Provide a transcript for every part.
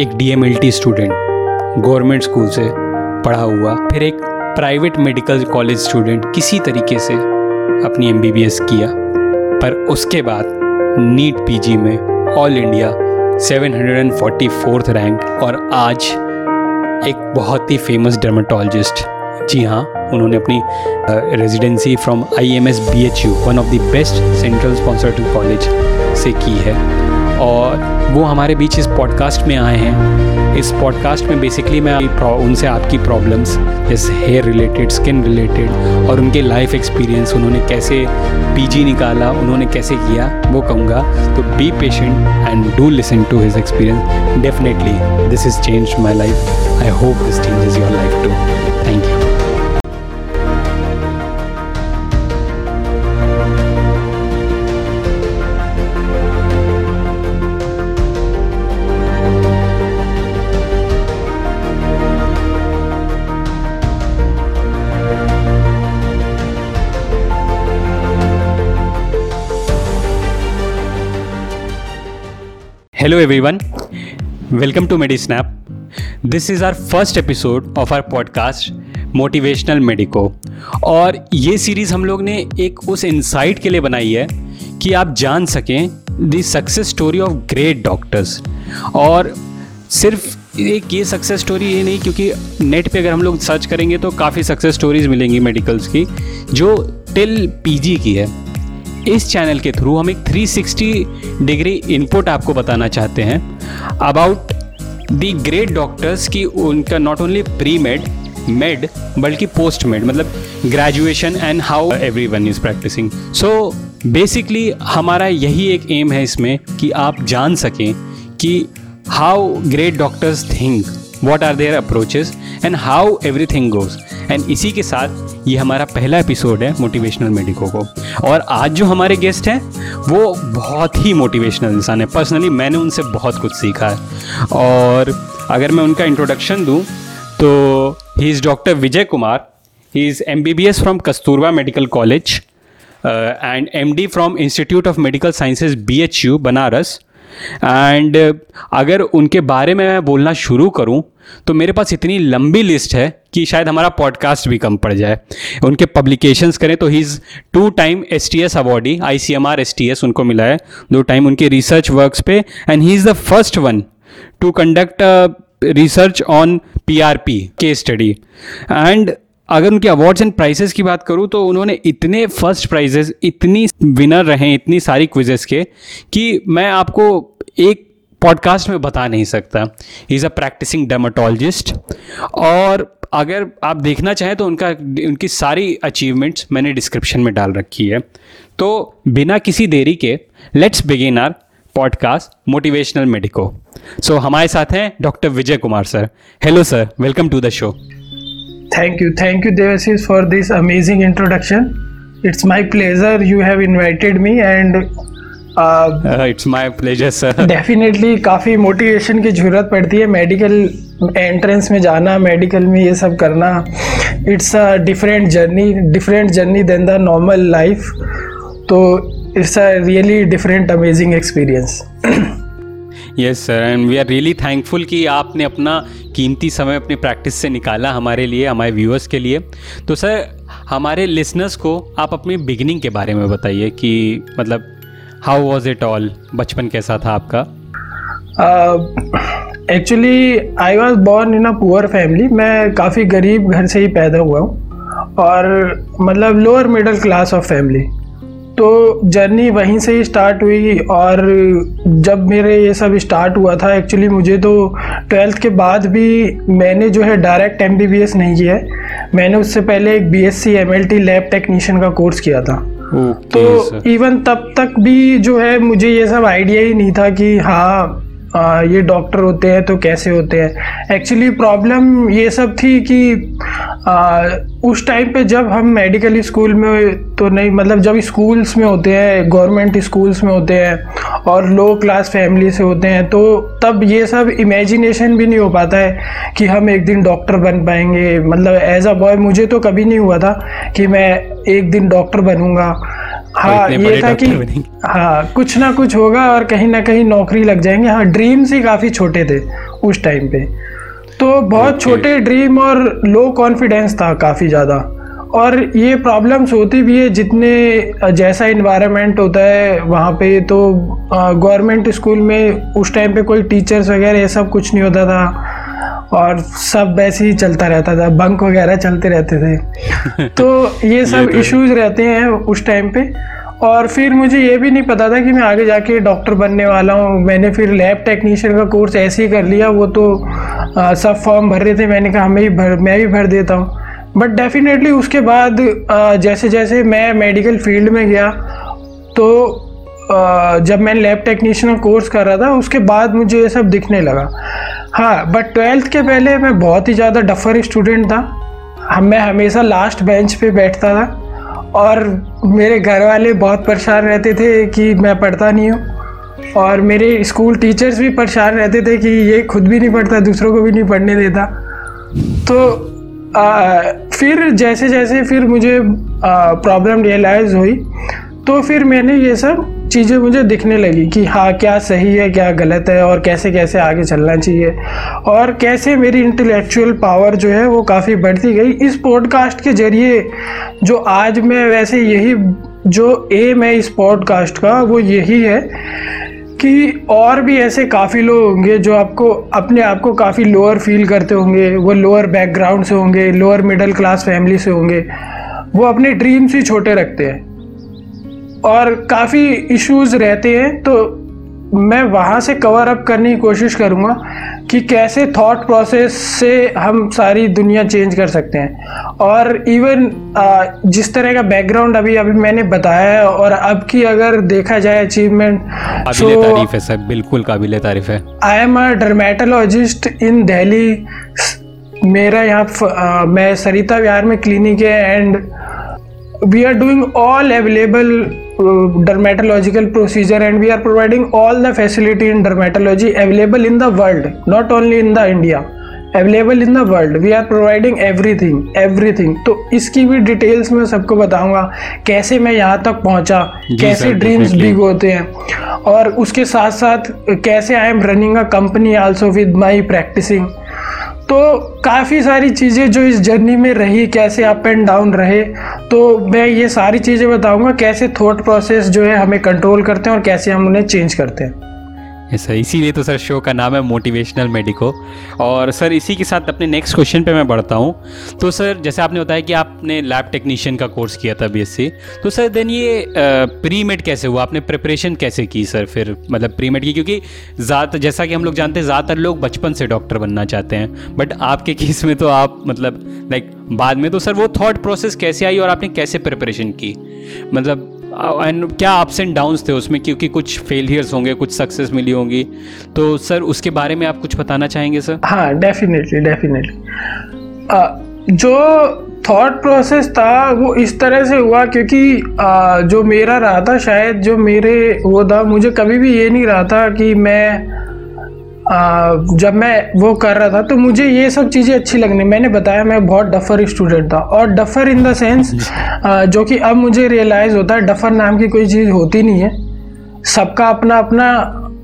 एक DMLT student government school से पढ़ा हुआ, फिर एक प्राइवेट मेडिकल कॉलेज स्टूडेंट किसी तरीके से अपनी एमबीबीएस किया। पर उसके बाद नीट पीजी में ऑल इंडिया 744th रैंक और आज एक बहुत ही फ़ेमस डर्माटोलॉजिस्ट जी हाँ उन्होंने अपनी residency from I M S B H U one of the best central sponsored college से की है। और वो हमारे बीच इस पॉडकास्ट में आए हैं। इस पॉडकास्ट में बेसिकली मैं उनसे आपकी प्रॉब्लम्स जैसे हेयर रिलेटेड स्किन रिलेटेड और उनके लाइफ एक्सपीरियंस उन्होंने कैसे पीजी निकाला, उन्होंने कैसे किया, वो कहूँगा। तो be patient and do listen to his experience definitely this is change my life I hope this changes your life too Hello everyone, welcome to MediSnap. This is our first episode of our podcast motivational medico और ये series हम लोग ने एक उस insight के लिए बनाई है कि आप जान सकें the success story of great doctors और सिर्फ़ एक ये सक्सेस स्टोरी ये नहीं क्योंकि नेट पे अगर हम लोग सर्च करेंगे तो काफ़ी सक्सेस स्टोरीज मिलेंगी मेडिकल्स की जो टिल पीजी की है। इस चैनल के थ्रू हम एक 360 डिग्री इनपुट आपको बताना चाहते हैं अबाउट दी ग्रेट डॉक्टर्स की उनका not only pre med med बल्कि पोस्ट मेड मतलब graduation and how everyone is practicing so basically हमारा यही एक एम है इसमें कि आप जान सकें कि how great doctors think what are their approaches and how everything goes and इसी के साथ ये हमारा पहला एपिसोड है मोटिवेशनल मेडिको को। और आज जो हमारे गेस्ट हैं, वो बहुत ही मोटिवेशनल इंसान है। पर्सनली मैंने उनसे बहुत कुछ सीखा है। और अगर मैं उनका इंट्रोडक्शन दूँ तो he is doctor Vijay Kumar he is M B B S from Kasturba medical college and M D from institute of medical sciences B H U Banaras and अगर उनके बारे में मैं बोलना शुरू करूँ तो मेरे पास इतनी लंबी लिस्ट है कि शायद हमारा पॉडकास्ट भी कम पड़ जाए। उनके पब्लिकेशंस करें तो he is two time S T S awardee I C M R S T S उनको मिला है। दो टाइम उनके रिसर्च वर्क्स पे and he is the first one to conduct research on P R P के study and अगर उनके awards and prices की बात करूँ तो उन्होंने इतने फ़र्स्ट प्राइजेस इतनी विनर रहे, इतनी सारी क्विजेस के, कि मैं आपको एक पॉडकास्ट में बता नहीं सकता। इज़ अ प्रैक्टिसिंग डर्माटोलॉजिस्ट और अगर आप देखना चाहें तो उनका, उनकी सारी अचीवमेंट्स मैंने डिस्क्रिप्शन में डाल रखी है। तो बिना किसी देरी के let's begin our podcast motivational medico so हमारे साथ हैं doctor Vijay Kumar sir hello sir welcome to the show Thank you. Thank you, Devasis, for this amazing introduction. It's my pleasure you have invited me and it's my pleasure sir definitely काफ़ी motivation की ज़रूरत पड़ती है medical entrance में जाना medical में ये सब करना it's a different journey different journey than the normal life तो it's a really different amazing experience yes sir and we are really thankful कि आपने अपना कीमती समय अपनी प्रैक्टिस से निकाला हमारे लिए, हमारे व्यूअर्स के लिए। तो सर हमारे लिसनर्स को आप अपनी बिगनिंग के बारे में बताइए कि मतलब हाउ वॉज़ इट ऑल बचपन कैसा था आपका? Actually I was born in a poor family मैं काफ़ी गरीब घर से ही पैदा हुआ हूँ। और मतलब lower middle class of family तो जर्नी वहीं से ही स्टार्ट हुई और जब मेरे ये सब स्टार्ट हुआ था एक्चुअली मुझे तो ट्वेल्थ के बाद भी मैंने जो है डायरेक्ट एमबीबीएस नहीं किया है। मैंने उससे पहले एक B S C M L T lab technician का कोर्स किया था। तो इवन तब तक भी जो है मुझे ये सब आइडिया ही नहीं था कि हाँ आ, ये डॉक्टर होते हैं तो कैसे होते हैं? एक्चुअली प्रॉब्लम ये सब थी कि आ, उस टाइम पे जब हम मेडिकल स्कूल में तो नहीं मतलब जब स्कूल्स में होते हैं गवर्नमेंट स्कूल्स में होते हैं और लो क्लास फैमिली से होते हैं तो तब ये सब इमेजिनेशन भी नहीं हो पाता है कि हम एक दिन डॉक्टर बन पाएँगे। मतलब एज अ बॉय मुझे तो कभी नहीं हुआ था कि मैं एक दिन डॉक्टर बनूँगा। हाँ ये था कि हाँ कुछ ना कुछ होगा और कहीं ना कहीं नौकरी लग जाएँगे। हाँ ड्रीम्स ही काफ़ी छोटे थे उस टाइम पे। तो बहुत छोटे ड्रीम और लो कॉन्फिडेंस था काफ़ी ज़्यादा। और ये प्रॉब्लम्स होती भी है जितने जैसा इन्वायरमेंट होता है वहाँ पे तो गवर्नमेंट स्कूल में उस टाइम पे कोई टीचर्स वगैरह ये सब कुछ नहीं होता था। और सब वैसे ही चलता रहता था बंक वगैरह चलते रहते थे। तो ये सब तो इश्यूज़ रहते हैं उस टाइम पे। और फिर मुझे ये भी नहीं पता था कि मैं आगे जाके डॉक्टर बनने वाला हूँ। मैंने फिर लैब टेक्नीशियन का कोर्स ऐसे ही कर लिया। वो तो आ, सब फॉर्म भर रहे थे। मैंने कहा हमें भी भर मैं भी भर देता हूँ। बट डेफिनेटली उसके बाद आ, जैसे जैसे मैं मेडिकल फ़ील्ड में गया तो जब मैं लैब टेक्नीशियन कोर्स कर रहा था उसके बाद मुझे ये सब दिखने लगा। हाँ बट ट्वेल्थ के पहले मैं बहुत ही ज़्यादा डफर स्टूडेंट था। मैं हमेशा लास्ट बेंच पे बैठता था और मेरे घर वाले बहुत परेशान रहते थे कि मैं पढ़ता नहीं हूँ। और मेरे स्कूल टीचर्स भी परेशान रहते थे कि ये खुद भी नहीं पढ़ता दूसरों को भी नहीं पढ़ने देता। तो आ, फिर जैसे जैसे फिर मुझे प्रॉब्लम रियलाइज़ हुई तो फिर मैंने ये सब चीज़ें मुझे दिखने लगी कि हाँ क्या सही है, क्या गलत है और कैसे कैसे आगे चलना चाहिए। और कैसे मेरी इंटेलेक्चुअल पावर जो है वो काफ़ी बढ़ती गई। इस पॉडकास्ट के ज़रिए जो आज मैं वैसे यही, जो एम है इस पॉडकास्ट का, वो यही है कि और भी ऐसे काफ़ी लोग होंगे जो आपको, अपने आप को काफ़ी लोअर फील करते होंगे। वो लोअर बैकग्राउंड से होंगे लोअर मिडिल क्लास फैमिली से होंगे। वो अपने ड्रीम्स ही छोटे रखते हैं। और काफ़ी इश्यूज़ रहते हैं तो मैं वहाँ से कवर अप करने की कोशिश करूँगा कि कैसे थॉट प्रोसेस से हम सारी दुनिया चेंज कर सकते हैं। और इवन जिस तरह का बैकग्राउंड अभी अभी मैंने बताया है और अब की अगर देखा जाए अचीवमेंट तो तारीफ़ है सर बिल्कुल काबिल तारीफ़ है। I am a dermatologist in Delhi मेरा यहाँ मैं सरिता विहार में क्लिनिक है and we are doing all uh, dermatological procedure and we are providing all the facility in dermatology available in the world not only in the India available in the world we are providing everything everything तो इसकी भी details में सबको बताऊँगा कैसे मैं यहाँ तक पहुँचा कैसे ड्रीम्स बिग होते हैं। और उसके साथ साथ कैसे I am running a company also with my practicing तो काफ़ी सारी चीज़ें जो इस जर्नी में रही, कैसे अप एंड डाउन रहे तो मैं ये सारी चीज़ें बताऊँगा, कैसे थॉट प्रोसेस जो है हमें कंट्रोल करते हैं और कैसे हम उन्हें चेंज करते हैं। सर इसीलिए तो सर शो का नाम है मोटिवेशनल मेडिको और सर, इसी के साथ अपने नेक्स्ट क्वेश्चन पे मैं बढ़ता हूँ। तो सर, जैसे आपने बताया कि आपने लैब टेक्नीशियन का कोर्स किया था बीएससी तो सर देन ये प्री मेड कैसे हुआ? आपने प्रिपरेशन कैसे की सर फिर? मतलब प्री मेड की, क्योंकि ज़्यादा जैसा कि हम लोग जानते हैं ज़्यादातर लोग बचपन से डॉक्टर बनना चाहते हैं। बट आपके केस में तो आप मतलब लाइक बाद में तो सर वो थाट प्रोसेस कैसे आई और आपने कैसे प्रिपरेशन की? मतलब एंड क्या अप्स एंड डाउन्स थे उसमें? क्योंकि कुछ फेलियर्स होंगे कुछ सक्सेस मिली होंगी। तो सर उसके बारे में आप कुछ बताना चाहेंगे सर हाँ डेफिनेटली डेफिनेटली जो थॉट प्रोसेस था वो इस तरह से हुआ क्योंकि आ, जो मेरा रहा था शायद जो मेरे वो था मुझे कभी भी ये नहीं रहा था कि मैं अ, जब मैं वो कर रहा था तो मुझे ये सब चीज़ें अच्छी लगनी। मैंने बताया मैं बहुत डफर स्टूडेंट था। और डफर इन द सेंस जो। कि अब मुझे रियलाइज़ होता है डफर नाम की कोई चीज़ होती नहीं है। सबका अपना अपना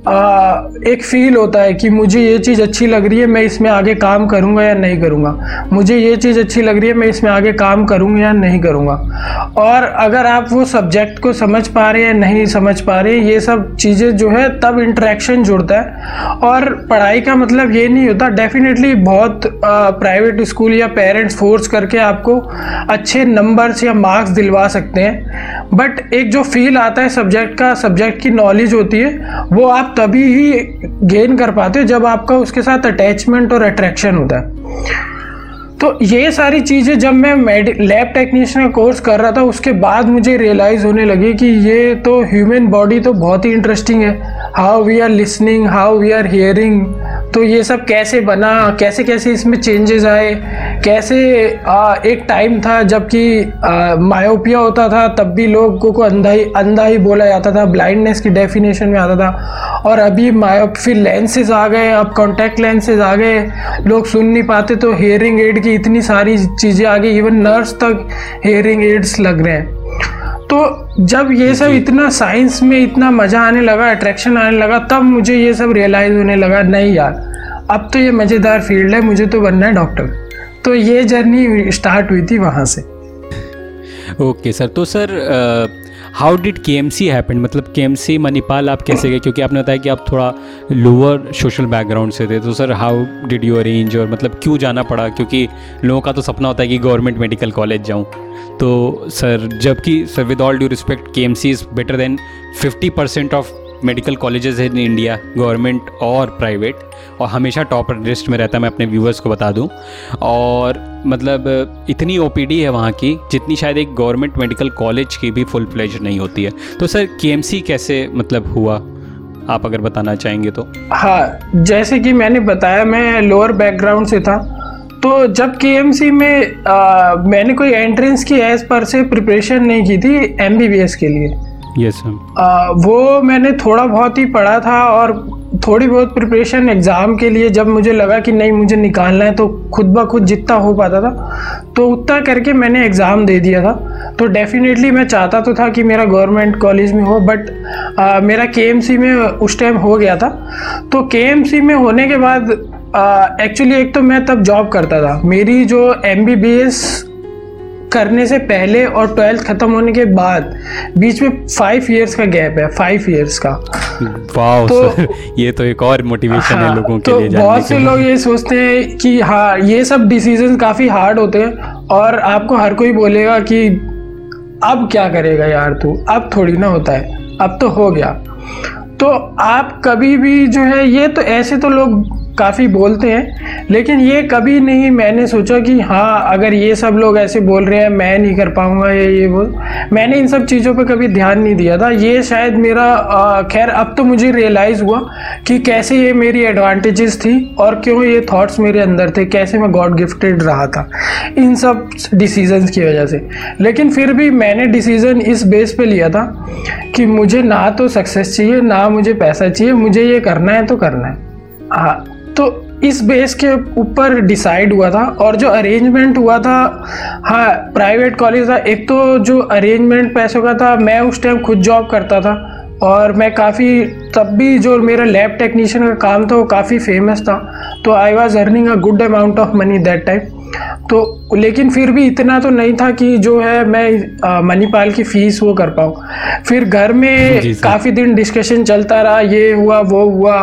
आ, एक फील होता है कि मुझे ये चीज़ अच्छी लग रही है मैं इसमें आगे काम करूँगा या नहीं करूँगा? मुझे ये चीज़ अच्छी लग रही है मैं इसमें आगे काम करूँगा या नहीं करूँगा? और अगर आप वो सब्जेक्ट को समझ पा रहे हैं नहीं समझ पा रहे हैं ये सब चीज़ें जो है तब इंट्रैक्शन जुड़ता है। और पढ़ाई का मतलब ये नहीं होता डेफिनेटली बहुत प्राइवेट स्कूल या पेरेंट्स फोर्स करके आपको अच्छे नंबर्स या मार्क्स दिलवा सकते हैं। बट एक जो फील आता है सब्जेक्ट का सब्जेक्ट की नॉलेज होती है वो आप तभी ही गेन कर पाते हो जब आपका उसके साथ अटैचमेंट और अट्रैक्शन होता है। तो ये सारी चीज़ें जब मैं मेड लैब टेक्नीशियन कोर्स कर रहा था, उसके बाद मुझे रियलाइज़ होने लगी कि ये तो ह्यूमन बॉडी तो बहुत ही इंटरेस्टिंग है। How we are listening how we are hearing तो ये सब कैसे बना? कैसे कैसे इसमें चेंजेस आए? कैसे आ, एक टाइम था जबकि मायोपिया होता था तब भी लोगों को अंधा ही अंधा ही बोला जाता था ब्लाइंडनेस की डेफिनेशन में आता था। और अभी मायोप फिर लेंसेज आ गए अब कॉन्टैक्ट लेंसेज आ गए। लोग सुन नहीं पाते तो हेयरिंग एड की इतनी सारी चीज़ें आ गई। इवन नर्स तक हेयरिंग एड्स लग रहे हैं। तो जब ये सब इतना साइंस में इतना मज़ा आने लगा अट्रैक्शन आने लगा तब मुझे ये सब रियलाइज़ होने लगा नहीं यार अब तो ये मज़ेदार फ़ील्ड है मुझे तो बनना है डॉक्टर तो ये जर्नी स्टार्ट हुई थी वहाँ से। ओके सर तो sir how did K M C happen मतलब के एम सी मणिपाल आप कैसे गए? क्योंकि आपने बताया कि आप थोड़ा लोअर सोशल बैकग्राउंड से थे। तो sir how did you arrange और मतलब क्यों जाना पड़ा? क्योंकि लोगों का तो सपना होता है कि गवर्नमेंट मेडिकल कॉलेज जाऊँ। तो सर जबकि sir with all due respect K M C is better than fifty percent of medical colleges in India government और प्राइवेट और हमेशा टॉप लिस्ट में रहता है मैं अपने व्यूवर्स को बता दूँ। और मतलब इतनी ओपीडी है वहाँ की जितनी शायद एक गवर्नमेंट मेडिकल कॉलेज की भी फुल प्लेज नहीं होती है। तो सर के कैसे मतलब हुआ? आप अगर बताना चाहेंगे तो। हाँ जैसे कि मैंने बताया मैं लोअर बैकग्राउंड से था। तो जब के एम सी में आ, मैंने कोई एंट्रेंस की एज पर से प्रिपरेशन नहीं की थी एम बी बी एस के लिए। Yes, वो मैंने थोड़ा बहुत ही पढ़ा था और थोड़ी बहुत प्रिपरेशन एग्ज़ाम के लिए जब मुझे लगा कि नहीं मुझे निकालना है तो खुद ब खुद जितना हो पाता था तो उतना करके मैंने एग्ज़ाम दे दिया था। तो डेफिनेटली मैं चाहता तो था कि मेरा गवर्नमेंट कॉलेज में हो बट आ, मेरा के में उस टाइम हो गया था। तो के में होने के बाद एक्चुअली एक तो मैं तब जॉब करता था। मेरी जो एमबीबीएस करने से पहले और ट्वेल्थ खत्म होने के बाद बीच में फाइव इयर्स का गैप है फाइव इयर्स का। वाह तो ये तो एक और मोटिवेशन हाँ, है लोगों के तो लिए बहुत से लोग ये सोचते हैं कि हाँ ये सब डिसीज़न काफ़ी हार्ड होते हैं और आपको हर कोई बोलेगा कि अब क्या करेगा यार तू? अब थोड़ी ना होता है अब तो हो गया। तो आप कभी भी जो है ये तो ऐसे तो लोग काफ़ी बोलते हैं, लेकिन ये कभी नहीं मैंने सोचा कि हाँ अगर ये सब लोग ऐसे बोल रहे हैं, मैं नहीं कर पाऊँगा या ये बोल मैंने इन सब चीज़ों पे कभी ध्यान नहीं दिया था। ये शायद मेरा खैर, अब तो मुझे रियलाइज़ हुआ कि कैसे ये मेरी एडवांटेजेस थी और क्यों ये थॉट्स मेरे अंदर थे, कैसे मैं गॉड गिफ्टेड रहा था इन सब डिसीजंस की वजह से। लेकिन फिर भी मैंने डिसीज़न इस बेस पे लिया था कि मुझे ना तो सक्सेस चाहिए, ना मुझे पैसा चाहिए, मुझे ये करना है तो करना है। हाँ। तो इस बेस के ऊपर डिसाइड हुआ था और जो अरेंजमेंट हुआ था हाँ प्राइवेट कॉलेज था। एक तो जो अरेंजमेंट पैसों का था मैं उस टाइम खुद जॉब करता था और मैं काफ़ी तब भी जो मेरा लैब टेक्नीशियन का काम था वो काफ़ी फ़ेमस था। तो I was earning a good amount of money that time तो लेकिन फिर भी इतना तो नहीं था कि जो है मैं मणिपाल की फ़ीस वो कर पाऊँ। फिर घर में काफ़ी दिन डिस्कशन चलता रहा ये हुआ वो हुआ।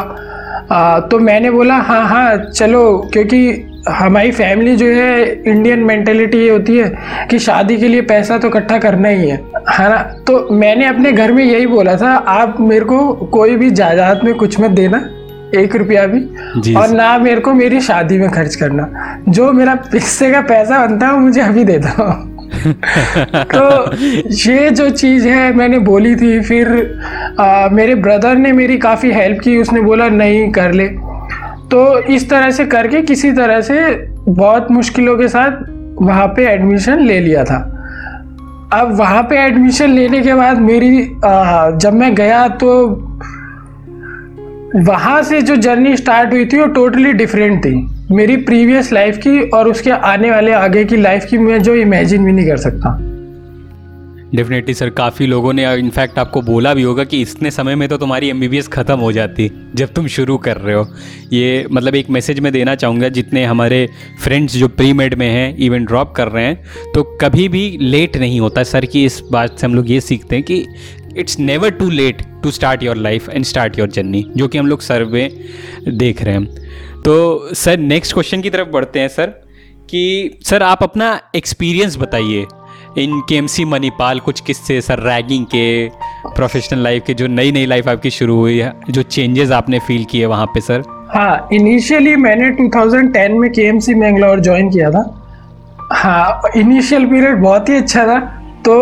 आ, तो मैंने बोला हाँ हाँ चलो क्योंकि हमारी फैमिली जो है इंडियन मेंटेलिटी ये होती है कि शादी के लिए पैसा तो इकट्ठा करना ही है है ना? तो मैंने अपने घर में यही बोला था आप मेरे को कोई भी जायदाद में कुछ मत देना एक रुपया भी और ना मेरे को मेरी शादी में खर्च करना। जो मेरा हिस्से का पैसा बनता है वो मुझे अभी दे दो। तो ये जो चीज़ है मैंने बोली थी फिर आ, मेरे ब्रदर ने मेरी काफ़ी हेल्प की उसने बोला नहीं कर ले। तो इस तरह से करके किसी तरह से बहुत मुश्किलों के साथ वहाँ पे एडमिशन ले लिया था। अब वहाँ पे एडमिशन लेने के बाद मेरी आ, जब मैं गया तो वहाँ से जो जर्नी स्टार्ट हुई थी वो टोटली डिफरेंट थी। मेरी प्रीवियस लाइफ की और उसके आने वाले आगे की लाइफ की मैं जो इमेजिन भी नहीं कर सकता। डेफिनेटली सर काफ़ी लोगों ने इनफैक्ट आपको बोला भी होगा कि इतने समय में तो तुम्हारी एमबीबीएस ख़त्म हो जाती, जब तुम शुरू कर रहे हो। ये मतलब एक मैसेज मैं देना चाहूँगा, जितने हमारे फ्रेंड्स जो प्री मेड में हैं इवन ड्रॉप कर रहे हैं तो कभी भी लेट नहीं होता। सर की इस बात से हम लोग ये सीखते हैं कि it's never too late to start your life and start your journey जो कि हम लोग सर्वे देख रहे हैं तो सर नेक्स्ट क्वेश्चन की तरफ़ बढ़ते हैं सर, कि सर, आप अपना एक्सपीरियंस बताइए इन के एम सी मणिपाल कुछ किस्से, सर रैगिंग के प्रोफेशनल लाइफ के, जो नई नई लाइफ आपकी शुरू हुई है, जो चेंजेस आपने फील किए वहाँ पे, सर? हाँ इनिशियली मैंने 2010 में के एम सी मैंगलोर ज्वाइन किया था। हाँ इनिशियल पीरियड बहुत ही अच्छा था। तो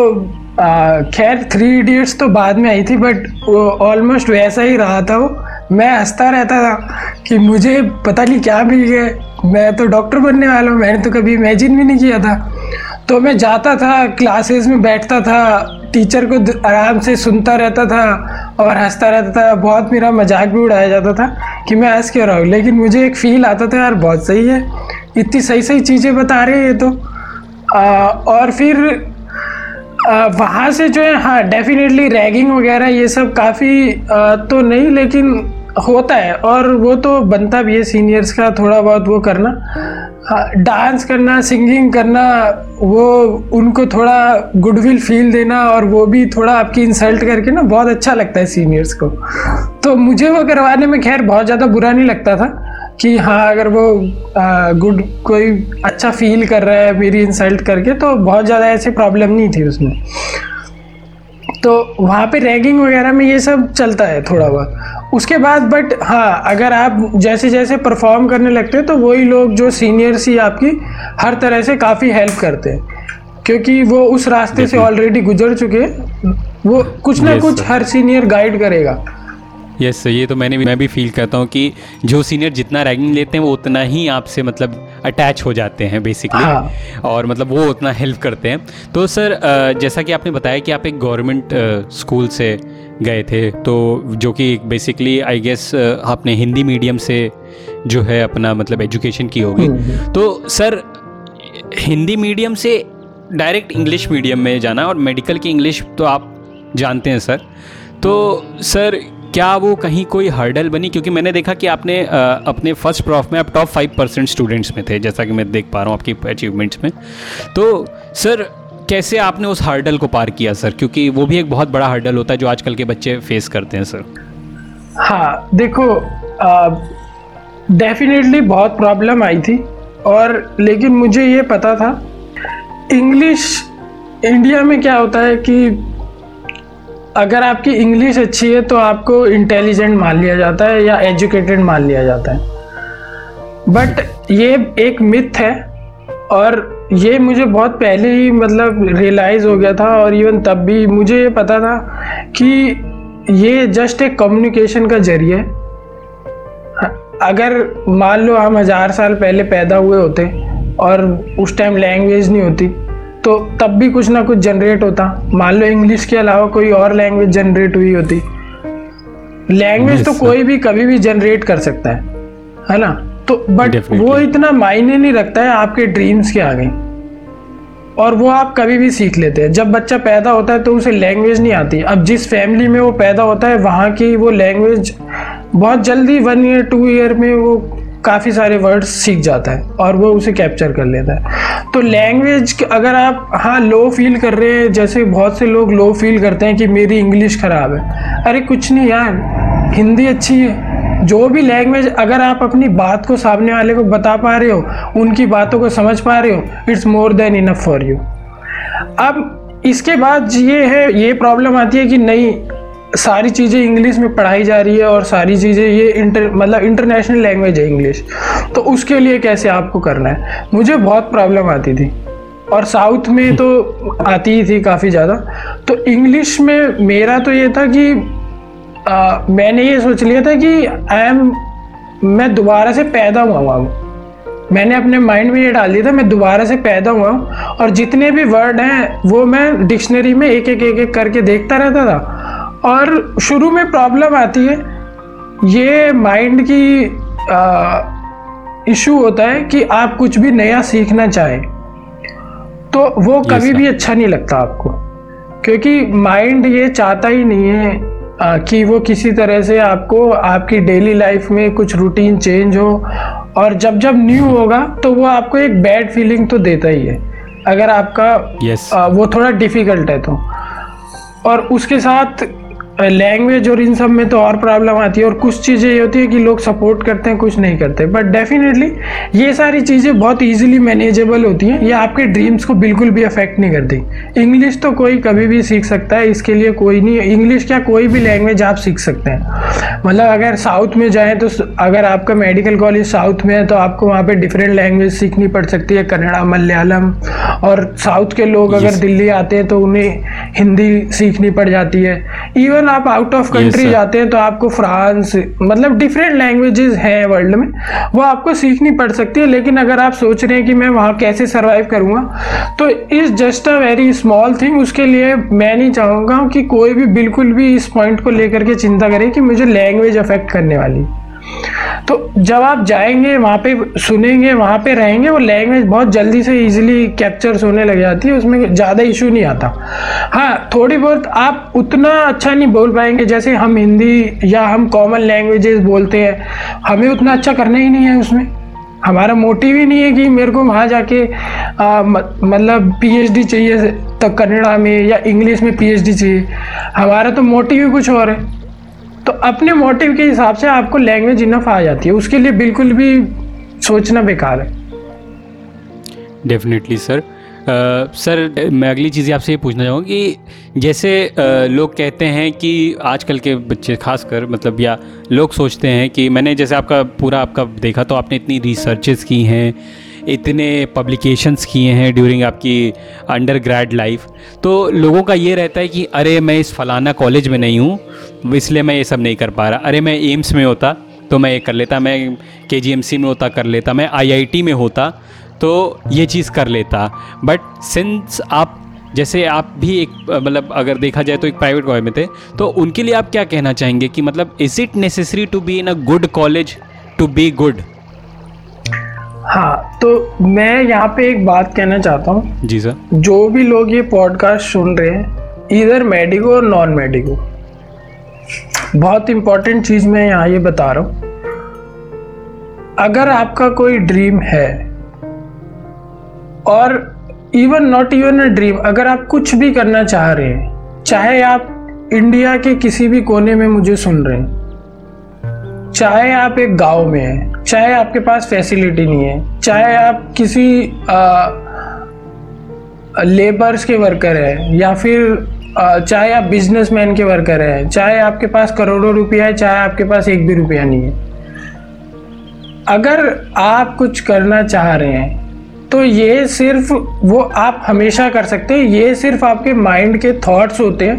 खैर थ्री इडियट्स तो बाद में आई थी बट ऑलमोस्ट वैसा ही रहा था वो। मैं हंसता रहता था कि मुझे पता नहीं क्या मिल गया। मैं तो डॉक्टर बनने वाला हूँ मैंने तो कभी इमेजिन भी नहीं किया था। तो मैं जाता था क्लासेस में बैठता था टीचर को आराम से सुनता रहता था और हंसता रहता था। बहुत मेरा मज़ाक भी उड़ाया जाता था कि मैं हंस क्यों रहा हूँ। लेकिन मुझे एक फ़ील आता था यार बहुत सही है। इतनी सही सही चीज़ें बता रहे हैं ये तो। आ, और फिर वहाँ से जो है हाँ डेफिनेटली रैगिंग वगैरह ये सब काफ़ी तो नहीं, लेकिन होता है। और वो तो बनता भी है सीनियर्स का थोड़ा बहुत वो करना। डांस करना सिंगिंग करना, वो उनको थोड़ा गुडविल फील देना और वो भी थोड़ा आपकी इंसल्ट करके ना, बहुत अच्छा लगता है सीनियर्स को। तो मुझे वो करवाने में खैर बहुत ज़्यादा बुरा नहीं लगता था। कि हाँ अगर वो गुड कोई अच्छा फील कर रहा है मेरी इंसल्ट करके तो बहुत ज़्यादा ऐसी प्रॉब्लम नहीं थी उसमें। तो वहाँ पे रैगिंग वगैरह में ये सब चलता है थोड़ा बहुत। उसके बाद बट हाँ अगर आप जैसे जैसे परफॉर्म करने लगते हैं तो वही लोग जो सीनियर्स ही आपकी हर तरह से काफ़ी हेल्प करते हैं। क्योंकि वो उस रास्ते से ऑलरेडी गुजर चुके हैं। वो कुछ ना कुछ हर सीनियर गाइड करेगा। यस yes, ये तो मैंने भी मैं भी फील करता हूँ कि जो सीनियर जितना रैगिंग लेते हैं वो उतना ही आपसे मतलब अटैच हो जाते हैं बेसिकली हाँ. और मतलब वो उतना हेल्प करते हैं तो सर जैसा कि आपने बताया कि आप एक गवर्नमेंट स्कूल से गए थे तो जो कि बेसिकली आई गेस आपने हिंदी मीडियम से जो है अपना मतलब एजुकेशन की होगी हम्म, हम्म। तो सर हिंदी मीडियम से डायरेक्ट इंग्लिश मीडियम में जाना और मेडिकल की इंग्लिश तो आप जानते हैं सर तो सर क्या वो कहीं कोई हर्डल बनी? क्योंकि मैंने देखा कि आपने आ, अपने फ़र्स्ट प्रॉफ में आप टॉप फाइव परसेंट स्टूडेंट्स में थे जैसा कि मैं देख पा रहा हूँ आपकी अचीवमेंट्स में। तो सर कैसे आपने उस हर्डल को पार किया सर? क्योंकि वो भी एक बहुत बड़ा हर्डल होता है जो आजकल के बच्चे फेस करते हैं सर। हाँ देखो डेफिनेटली बहुत प्रॉब्लम आई थी। और लेकिन मुझे ये पता था इंग्लिश इंडिया में क्या होता है कि अगर आपकी इंग्लिश अच्छी है तो आपको इंटेलिजेंट मान लिया जाता है या एजुकेटेड मान लिया जाता है। बट ये एक मिथ है और ये मुझे बहुत पहले ही मतलब रियलाइज़ हो गया था और इवन तब भी मुझे ये पता था कि ये जस्ट एक कम्युनिकेशन का ज़रिए अगर मान लो हम हज़ार साल पहले पैदा हुए होते और उस टाइम लैंग्वेज नहीं होती तो तब भी कुछ ना कुछ जनरेट होता। मान लो इंग्लिश के अलावा कोई और लैंग्वेज जनरेट हुई होती। लैंग्वेज तो कोई भी कभी भी जनरेट कर सकता है है ना? तो बट वो इतना मायने नहीं रखता है आपके ड्रीम्स के आगे। और वो आप कभी भी सीख लेते हैं। जब बच्चा पैदा होता है तो उसे लैंग्वेज नहीं आती। अब जिस फैमिली में वो पैदा होता है वहाँ की वो लैंग्वेज बहुत जल्दी वन ईयर टू ईयर में वो काफ़ी सारे वर्ड्स सीख जाता है और वो उसे कैप्चर कर लेता है। तो लैंग्वेज अगर आप हाँ लो फील कर रहे हैं, जैसे बहुत से लोग लो फील करते हैं कि मेरी इंग्लिश ख़राब है। अरे कुछ नहीं यार, हिंदी अच्छी है। जो भी लैंग्वेज अगर आप अपनी बात को सामने वाले को बता पा रहे हो, उनकी बातों को समझ पा रहे हो it's more than enough for you अब इसके बाद ये है, ये प्रॉब्लम आती है कि नहीं सारी चीज़ें इंग्लिश में पढ़ाई जा रही है और सारी चीज़ें ये इंटर मतलब इंटरनेशनल लैंग्वेज है इंग्लिश तो उसके लिए कैसे आपको करना है? मुझे बहुत प्रॉब्लम आती थी। और साउथ में तो आती ही थी काफ़ी ज़्यादा। तो इंग्लिश में मेरा तो ये था कि आ, मैंने ये सोच लिया था कि आई एम मैं दोबारा से पैदा हुआ हुआ मैंने अपने माइंड में ये डाल दिया था मैं दोबारा से पैदा हुआ हूँ। और जितने भी वर्ड हैं वो मैं डिक्शनरी में एक एक एक एक करके देखता रहता था। और शुरू में प्रॉब्लम आती है। ये माइंड की इशू होता है कि आप कुछ भी नया सीखना चाहें तो वो कभी भी अच्छा नहीं लगता आपको। क्योंकि माइंड ये चाहता ही नहीं है आ, कि वो किसी तरह से आपको आपकी डेली लाइफ में कुछ रूटीन चेंज हो और जब जब न्यू होगा तो वो आपको एक बैड फीलिंग तो देता ही है। अगर आपका yes. आ, वो थोड़ा डिफ़िकल्ट है तो। और उसके साथ लैंग्वेज और इन सब में तो और प्रॉब्लम आती है और कुछ चीज़ें ये होती है कि लोग सपोर्ट करते हैं कुछ नहीं करते। बट डेफिनेटली ये सारी चीज़ें बहुत इजीली मैनेजेबल होती हैं। ये आपके ड्रीम्स को बिल्कुल भी अफेक्ट नहीं करती। इंग्लिश तो कोई कभी भी सीख सकता है इसके लिए कोई नहीं इंग्लिश क्या कोई भी लैंग्वेज आप सीख सकते हैं। मतलब अगर साउथ में जाएँ तो अगर आपका मेडिकल कॉलेज साउथ में है तो आपको वहाँ पर डिफरेंट लैंग्वेज सीखनी पड़ सकती है। कन्नड़ा मलयालम और साउथ के लोग अगर दिल्ली आते हैं तो उन्हें हिंदी सीखनी पड़ जाती है। इवन इवन आप आउट ऑफ़ कंट्री जाते हैं तो आपको फ्रांस मतलब डिफरेंट लैंग्वेजेस हैं वर्ल्ड में। वो आपको सीखनी पड़ सकती है लेकिन अगर आप सोच रहे हैं कि मैं वहाँ कैसे सर्वाइव करूँगा तो is just a very small thing उसके लिए मैं नहीं चाहूँगा कि कोई भी बिल्कुल भी इस पॉइंट को लेकर के चिंता करे कि मुझे लैंग्वेज अफेक्ट करने वाली। तो जब आप जाएँगे, वहाँ पे सुनेंगे, वहाँ पे रहेंगे, वो लैंग्वेज बहुत जल्दी से इजीली कैप्चर होने लग जाती है, उसमें ज़्यादा इशू नहीं आता। हाँ थोड़ी बहुत आप उतना अच्छा नहीं बोल पाएँगे, जैसे हम हिंदी या हम कॉमन लैंग्वेजेस बोलते हैं, हमें उतना अच्छा करना ही नहीं है उसमें। हमारा मोटिव ही नहीं है कि मेरे को वहाँ जाके मतलब पीएचडी चाहिए तो कन्नड़ा में या इंग्लिश में पीएचडी चाहिए। हमारा तो मोटिव ही कुछ और है। तो अपने मोटिव के हिसाब से आपको लैंग्वेज इनफ आ जाती है। उसके लिए बिल्कुल भी सोचना बेकार है। डेफिनेटली सर सर मैं अगली चीज़ आपसे ये पूछना चाहूँगा कि जैसे uh, लोग कहते हैं कि आजकल के बच्चे खासकर मतलब या लोग सोचते हैं कि मैंने जैसे आपका पूरा आपका देखा तो आपने इतनी रिसर्चेस की हैं इतने पब्लिकेशंस किए हैं ड्यूरिंग आपकी अंडर ग्रेड लाइफ तो लोगों का ये रहता है कि, अरे, मैं इस फलाना कॉलेज में नहीं हूँ, इसलिए मैं ये सब नहीं कर पा रहा। अरे, मैं एम्स में होता तो मैं ये कर लेता, मैं के में होता, कर लेता, मैं आईआईटी में होता तो ये चीज़ कर लेता। बट सिंस आप, जैसे आप भी एक मतलब अगर देखा जाए तो एक प्राइवेट कॉलेज में थे तो उनके लिए आप क्या कहना चाहेंगे कि मतलब is it necessary to be in a good college to be good हाँ तो मैं यहाँ पे एक बात कहना चाहता हूँ। जी सर। जो भी लोग ये पॉडकास्ट सुन रहे हैं इधर मेडिको और नॉन मेडिको बहुत इंपॉर्टेंट चीज़ मैं यहाँ ये बता रहा हूँ। अगर आपका कोई ड्रीम है और even not even a dream अगर आप कुछ भी करना चाह रहे हैं चाहे आप इंडिया के किसी भी कोने में मुझे सुन रहे हैं चाहे आप एक गाँव में हैं, चाहे आपके पास फैसिलिटी नहीं है, चाहे आप किसी लेबर्स के वर्कर हैं, या फिर चाहे आप बिजनेसमैन के वर्कर हैं, चाहे आपके पास करोड़ों रुपया है, चाहे आपके पास एक भी रुपया नहीं है। अगर आप कुछ करना चाह रहे हैं तो ये सिर्फ़, वो आप हमेशा कर सकते हैं, ये सिर्फ़ आपके माइंड के थॉट्स होते हैं,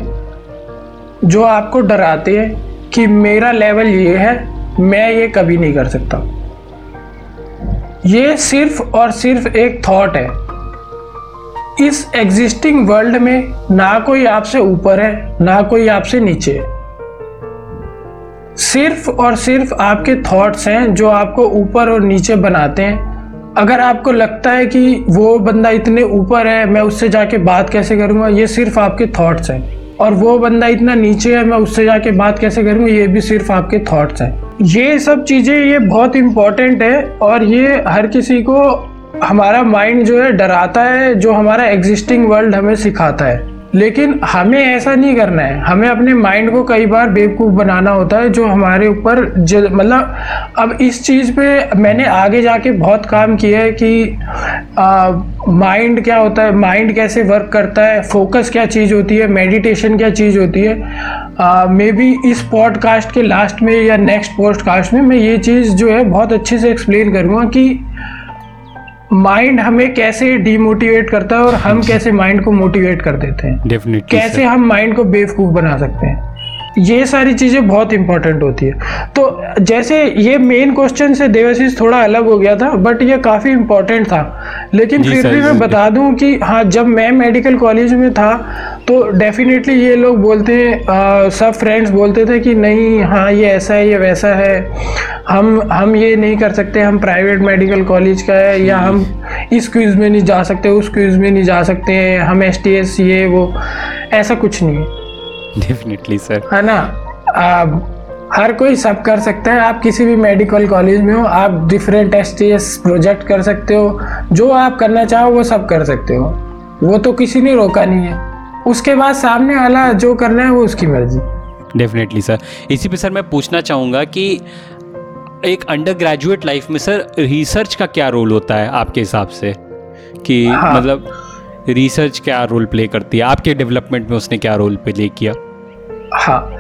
जो आपको डराते हैं कि मेरा लेवल ये है मैं ये कभी नहीं कर सकता। ये सिर्फ़ और सिर्फ़ एक थॉट है। इस एग्जिस्टिंग वर्ल्ड में ना कोई आपसे ऊपर है, ना कोई आपसे नीचे है। सिर्फ़ और सिर्फ़ आपके थॉट्स हैं जो आपको ऊपर और नीचे बनाते हैं। अगर आपको लगता है कि वो बंदा इतने ऊपर है, मैं उससे जाके बात कैसे करूँगा? ये सिर्फ़ आपके थॉट्स हैं। और वो बंदा इतना नीचे है, मैं उससे जाके बात कैसे करूँगा? ये भी सिर्फ़ आपके थॉट्स हैं। ये सब चीज़ें, ये बहुत इंपॉर्टेंट है और ये हर किसी को हमारा माइंड जो है डराता है, जो हमारा एग्जिस्टिंग वर्ल्ड हमें सिखाता है। लेकिन हमें ऐसा नहीं करना है। हमें अपने माइंड को कई बार बेवकूफ़ बनाना होता है, जो हमारे ऊपर मतलब अब इस चीज़ पे मैंने आगे जाके बहुत काम किया है कि माइंड क्या होता है माइंड कैसे वर्क करता है फोकस क्या चीज़ होती है मेडिटेशन क्या चीज़ होती है। मे बी इस पॉडकास्ट के लास्ट में या नेक्स्ट पॉडकास्ट में मैं ये चीज़ जो है बहुत अच्छे से एक्सप्लेन करूँगा कि माइंड हमें कैसे डीमोटिवेट करता है और हम कैसे माइंड को मोटिवेट कर देते हैं? डेफिनेटली कैसे हम माइंड को बेवकूफ़ बना सकते हैं? ये सारी चीज़ें बहुत इंपॉर्टेंट होती है। तो जैसे ये मेन क्वेश्चन से देवाशीष थोड़ा अलग हो गया था बट ये काफ़ी इंपॉर्टेंट था। लेकिन फिर भी मैं बता दूँ कि हाँ जब मैं मेडिकल कॉलेज में था तो डेफिनेटली ये लोग बोलते हैं सब फ्रेंड्स बोलते थे कि नहीं हाँ ये ऐसा है ये वैसा है। हम हम ये नहीं कर सकते हम प्राइवेट मेडिकल कॉलेज का है या हम इस क्विज़ में नहीं जा सकते उस क्विज़ में नहीं जा सकते हैं हम एस ये वो ऐसा कुछ नहीं है। डेफिनेटली सर है ना? आप हर कोई सब कर सकता है। आप किसी भी मेडिकल कॉलेज में हो आप डिफरेंट एस प्रोजेक्ट कर सकते हो। जो आप करना चाहो वो सब कर सकते हो। वो तो किसी ने रोका नहीं है। उसके बाद सामने वाला जो करना है वो उसकी मर्ज़ी। डेफिनेटली सर इसी पे सर मैं पूछना चाहूँगा कि एक अंडर ग्रेजुएट लाइफ में सर रिसर्च का क्या रोल होता है आपके हिसाब से? कि हाँ. मतलब रिसर्च क्या रोल प्ले करती है? आपके डेवलपमेंट में उसने क्या रोल प्ले किया? हाँ।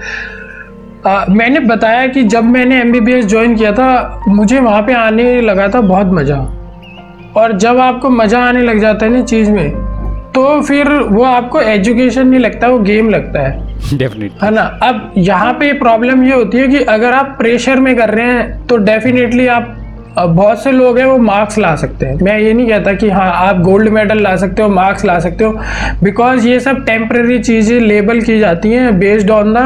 आ, मैंने बताया कि जब मैंने एम ज्वाइन किया था मुझे वहाँ पे आने लगा था बहुत मज़ा। और जब आपको मज़ा आने लग जाता है ना चीज़ में तो फिर वो आपको एजुकेशन नहीं लगता वो गेम लगता है। डेफिनेटली है ना? अब यहाँ पे प्रॉब्लम ये होती है कि अगर आप प्रेशर में कर रहे हैं तो डेफिनेटली आप बहुत से लोग हैं वो मार्क्स ला सकते हैं। मैं ये नहीं कहता कि हाँ आप गोल्ड मेडल ला सकते हो मार्क्स ला सकते हो बिकॉज़ ये सब टेम्प्रेरी चीज़ें लेबल की जाती हैं बेस्ड ऑन द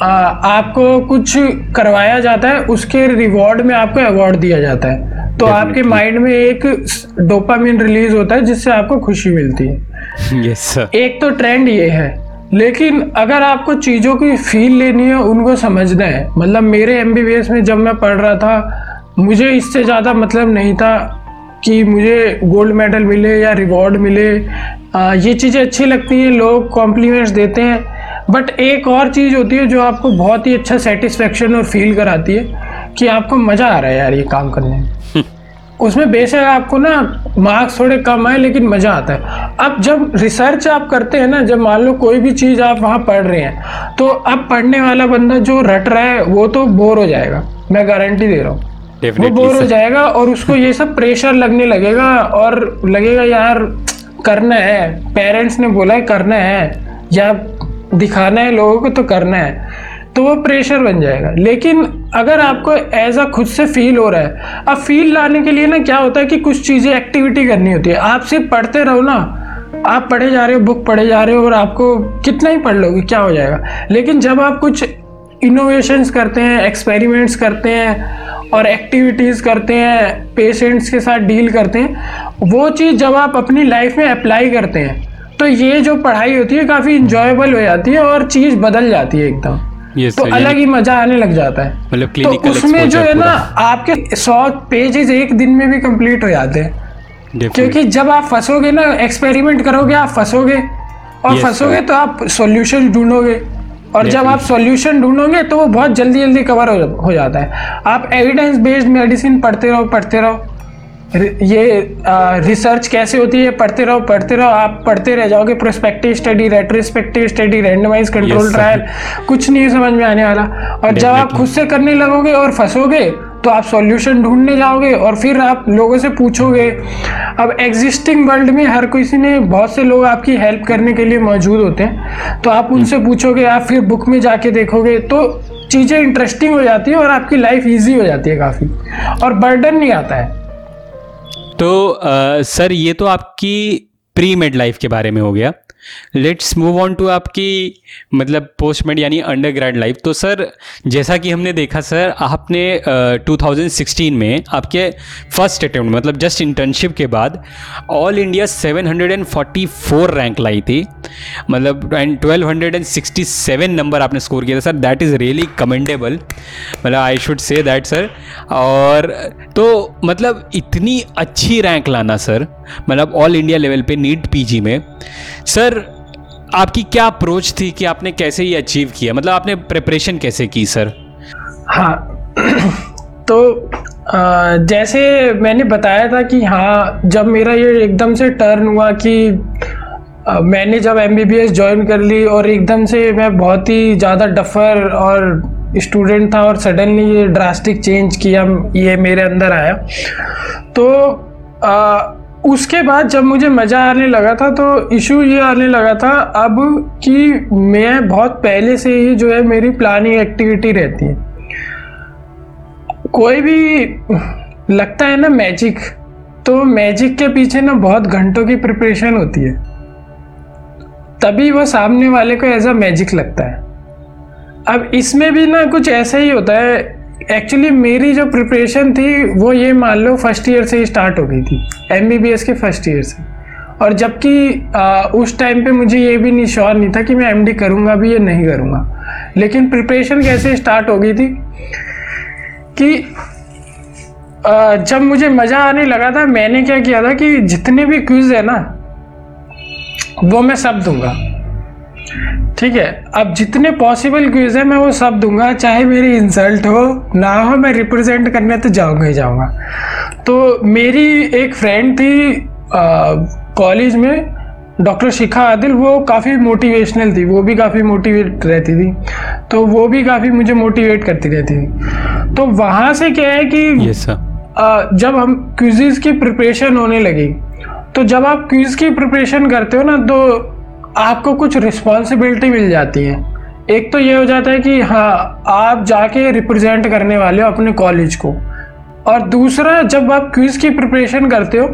आपको कुछ करवाया जाता है उसके रिवॉर्ड में आपको अवार्ड दिया जाता है। तो आपके माइंड में एक डोपामिन रिलीज़ होता है जिससे आपको खुशी मिलती है। यस सर एक तो ट्रेंड ये है लेकिन अगर आपको चीज़ों की फील लेनी है उनको समझना है। मतलब मेरे एमबीबीएस में जब मैं पढ़ रहा था मुझे इससे ज़्यादा मतलब नहीं था कि मुझे गोल्ड मेडल मिले या रिवॉर्ड मिले। आ, ये चीज़ें अच्छी लगती हैं लोग कॉम्प्लीमेंट्स देते हैं। बट एक और चीज़ होती है जो आपको बहुत ही अच्छा सेटिस्फेक्शन और फील कराती है कि आपको मज़ा आ रहा है यार ये काम करने में। उसमें बेशक आपको ना मार्क्स थोड़े कम आए लेकिन मज़ा आता है। अब जब रिसर्च आप करते हैं ना जब मान लो कोई भी चीज़ आप वहाँ पढ़ रहे हैं तो अब पढ़ने वाला बंदा जो रट रहा है वो तो बोर हो जाएगा। मैं गारंटी दे रहा हूँ। वो बोर हो जाएगा और उसको ये सब प्रेशर लगने लगेगा और लगेगा यार करना है। पेरेंट्स ने बोला है करना है। या दिखाना है लोगों को तो करना है। तो वो प्रेशर बन जाएगा। लेकिन अगर आपको एज अ खुद से फील हो रहा है अब फील लाने के लिए ना क्या होता है कि कुछ चीज़ें एक्टिविटी करनी होती है। आप सिर्फ़ पढ़ते रहो ना। आप पढ़े जा रहे हो बुक पढ़े जा रहे हो और आपको कितना ही पढ़ लोगे क्या हो जाएगा? लेकिन जब आप कुछ इनोवेशंस करते हैं एक्सपेरिमेंट्स करते हैं और एक्टिविटीज़ करते हैं पेशेंट्स के साथ डील करते हैं वो चीज़ जब आप अपनी लाइफ में अप्लाई करते हैं तो ये जो पढ़ाई होती है काफ़ी इंजॉयबल हो जाती है और चीज़ बदल जाती है एकदम। Yes, तो अलग ही मज़ा आने लग जाता है। मतलब तो उसमें जो है ना आपके सौ पेजेस एक दिन में भी कंप्लीट हो जाते हैं। क्योंकि जब आप फंसोगे ना एक्सपेरिमेंट करोगे आप फंसोगे और Yes, फंसोगे तो आप सॉल्यूशन ढूंढोगे। और जब आप सॉल्यूशन ढूंढोगे तो वो बहुत जल्दी जल्दी कवर हो, जाता है। आप एविडेंस बेस्ड मेडिसिन पढ़ते रहो पढ़ते रहो। ये ये रिसर्च कैसे होती है पढ़ते रहो पढ़ते रहो। आप पढ़ते रह जाओगे prospective study retrospective study randomise control trial कुछ नहीं समझ में आने वाला। और जब आप खुद से करने लगोगे और फंसोगे तो आप सॉल्यूशन ढूँढने जाओगे और फिर आप लोगों से पूछोगे। अब एग्जिस्टिंग वर्ल्ड में हर किसी ने बहुत से लोग आपकी हेल्प करने के लिए मौजूद होते हैं। तो आप उनसे पूछोगे आप फिर बुक में जाके देखोगे। तो चीज़ें इंटरेस्टिंग हो जाती है और आपकी लाइफ ईजी हो जाती है काफ़ी। और बर्डन नहीं आता है। तो अ, सर ये तो आपकी प्री मेड लाइफ के बारे में हो गया। लेट्स मूव ऑन टू आपकी मतलब पोस्ट मेड यानी अंडर लाइफ तो सर जैसा कि हमने देखा सर आपने अ, 2016 में आपके फ़र्स्ट अटेम्प्ट मतलब जस्ट इंटर्नशिप के बाद ऑल इंडिया 744 रैंक लाई थी. मतलब एंड 1267 नंबर आपने स्कोर किया था sir that is really commendable मतलब I should say that sir और तो मतलब इतनी अच्छी रैंक लाना सर मतलब ऑल इंडिया लेवल पे नीट पीजी में. सर आपकी क्या अप्रोच थी कि आपने कैसे ये अचीव किया? मतलब आपने प्रिपरेशन कैसे की सर हाँ तो जैसे मैंने बताया था कि हाँ जब मेरा ये एकदम से टर्न हुआ कि मैंने जब एम बी ज्वाइन कर ली और एकदम से मैं बहुत ही ज़्यादा डफर और स्टूडेंट था और सडनली ये ड्रास्टिक चेंज किया ये मेरे अंदर आया तो अ, उसके बाद जब मुझे मज़ा आने लगा था तो इशू ये आने लगा था अब कि मैं बहुत पहले से ही जो है मेरी प्लानिंग एक्टिविटी रहती है। कोई भी लगता है ना मैजिक तो मैजिक के पीछे ना बहुत घंटों की प्रिपरेशन होती है। तभी वो सामने वाले को एज अ मैजिक लगता है। अब इसमें भी ना कुछ ऐसा ही होता है एक्चुअली मेरी जो प्रिपरेशन थी, वो ये मान लो फ़र्स्ट ईयर से ही स्टार्ट हो गई थी। एमबीबीएस के फ़र्स्ट ईयर से। और जबकि उस टाइम पे मुझे ये भी नहीं श्योर नहीं था कि मैं एमडी करूँगा भी या नहीं करूँगा। लेकिन प्रिपरेशन कैसे स्टार्ट हो गई थी कि जब मुझे मज़ा आने लगा था, मैंने क्या किया था कि जितने भी क्विज है ना, वो मैं सब दूँगा। ठीक है अब जितने पॉसिबल क्यूज है मैं वो सब दूँगा। चाहे मेरी इंसल्ट हो ना हो मैं रिप्रेजेंट करने तो जाऊँगा ही जाऊँगा। तो मेरी एक फ्रेंड थी कॉलेज में डॉक्टर शिखा आदिल वो काफ़ी मोटिवेशनल थी वो भी काफ़ी मोटिवेट रहती थी। तो वो भी काफ़ी मुझे मोटिवेट करती रहती थी। तो वहाँ से क्या है कि सर अ, जब हम क्विज़ की प्रिपरेशन होने लगी तो जब आप क्विज़ की प्रिपरेशन करते हो ना तो आपको कुछ रिस्पॉन्सिबिलिटी मिल जाती है। एक तो ये हो जाता है कि हाँ आप जाके रिप्रेजेंट करने वाले हो अपने कॉलेज को। और दूसरा जब आप क्विज की प्रिपरेशन करते हो